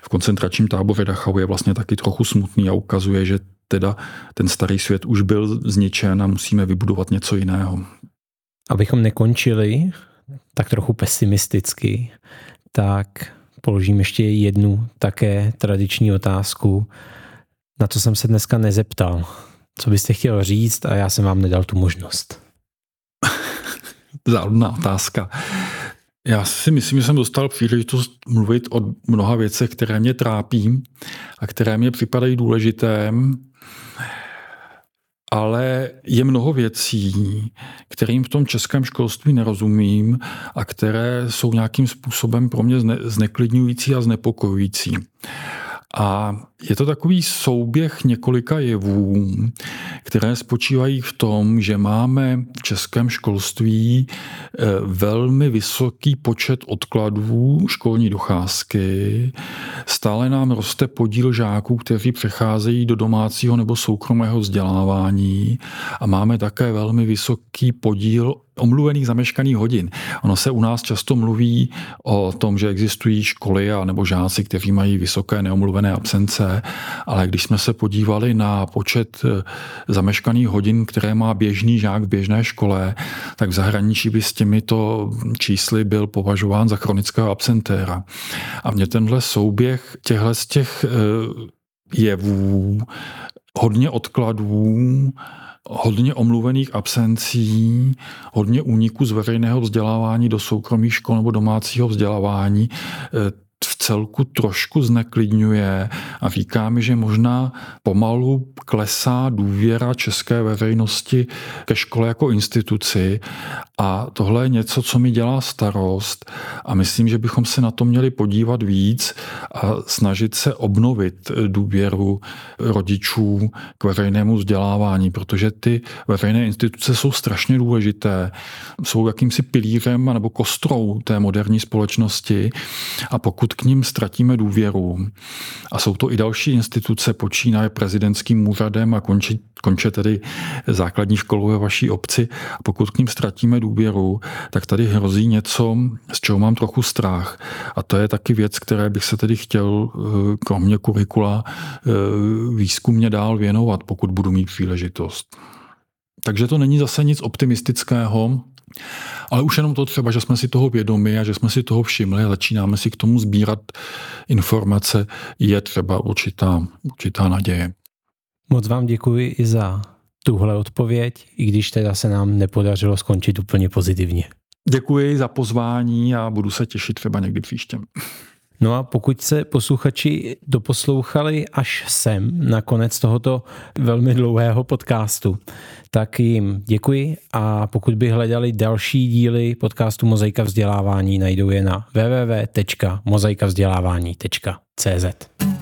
v koncentračním táboře Dachau, je vlastně taky trochu smutný a ukazuje, že teda ten starý svět už byl zničen a musíme vybudovat něco jiného. Abychom nekončili tak trochu pesimisticky, tak položím ještě jednu také tradiční otázku, na co jsem se dneska nezeptal. Co byste chtěl říct a já jsem vám nedal tu možnost. Záludná otázka. Já si myslím, že jsem dostal příležitost mluvit o mnoha věcech, které mě trápí a které mě připadají důležité ale je mnoho věcí, kterým v tom českém školství nerozumím a které jsou nějakým způsobem pro mě zneklidňující a znepokojující. A je to takový souběh několika jevů, které spočívají v tom, že máme v českém školství eh, velmi vysoký počet odkladů školní docházky. Stále nám roste podíl žáků, kteří přecházejí do domácího nebo soukromého vzdělávání a máme také velmi vysoký podíl omluvených zameškaných hodin. Ono se u nás často mluví o tom, že existují školy a nebo žáci, kteří mají vysoké neomluvené absence, ale když jsme se podívali na počet eh, zameškaných hodin, které má běžný žák v běžné škole, tak v zahraničí by s těmito čísly byl považován za chronického absentéra. A mě tenhle souběh těchto z těch eh, jevů, hodně odkladů, hodně omluvených absencí, hodně úniků z veřejného vzdělávání do soukromých škol nebo domácího vzdělávání eh, v celku trošku zneklidňuje a říká mi, že možná pomalu klesá důvěra české veřejnosti ke škole jako instituci a tohle je něco, co mi dělá starost a myslím, že bychom se na to měli podívat víc a snažit se obnovit důvěru rodičů k veřejnému vzdělávání, protože ty veřejné instituce jsou strašně důležité, jsou jakýmsi pilířem nebo kostrou té moderní společnosti a pokud k ním ztratíme důvěru, a jsou to i další instituce, počínaje prezidentským úřadem a končí, konče tedy základní školou ve vaší obci, a pokud k ním ztratíme důvěru, tak tady hrozí něco, z čeho mám trochu strach. A to je taky věc, které bych se tedy chtěl, eh, kromě kurikula, eh, výzkumně dál věnovat, pokud budu mít příležitost. Takže to není zase nic optimistického, ale už jenom to třeba, že jsme si toho vědomi a že jsme si toho všimli a začínáme si k tomu sbírat informace, je třeba určitá, určitá naděje. Moc vám děkuji i za tuhle odpověď, i když teda se nám nepodařilo skončit úplně pozitivně. Děkuji za pozvání a budu se těšit třeba někdy příště. No a pokud se posluchači doposlouchali až sem na konec tohoto velmi dlouhého podcastu, tak jim děkuji a pokud by hledali další díly podcastu Mozaika vzdělávání, najdou je na www.mozaikavzdělávání.cz.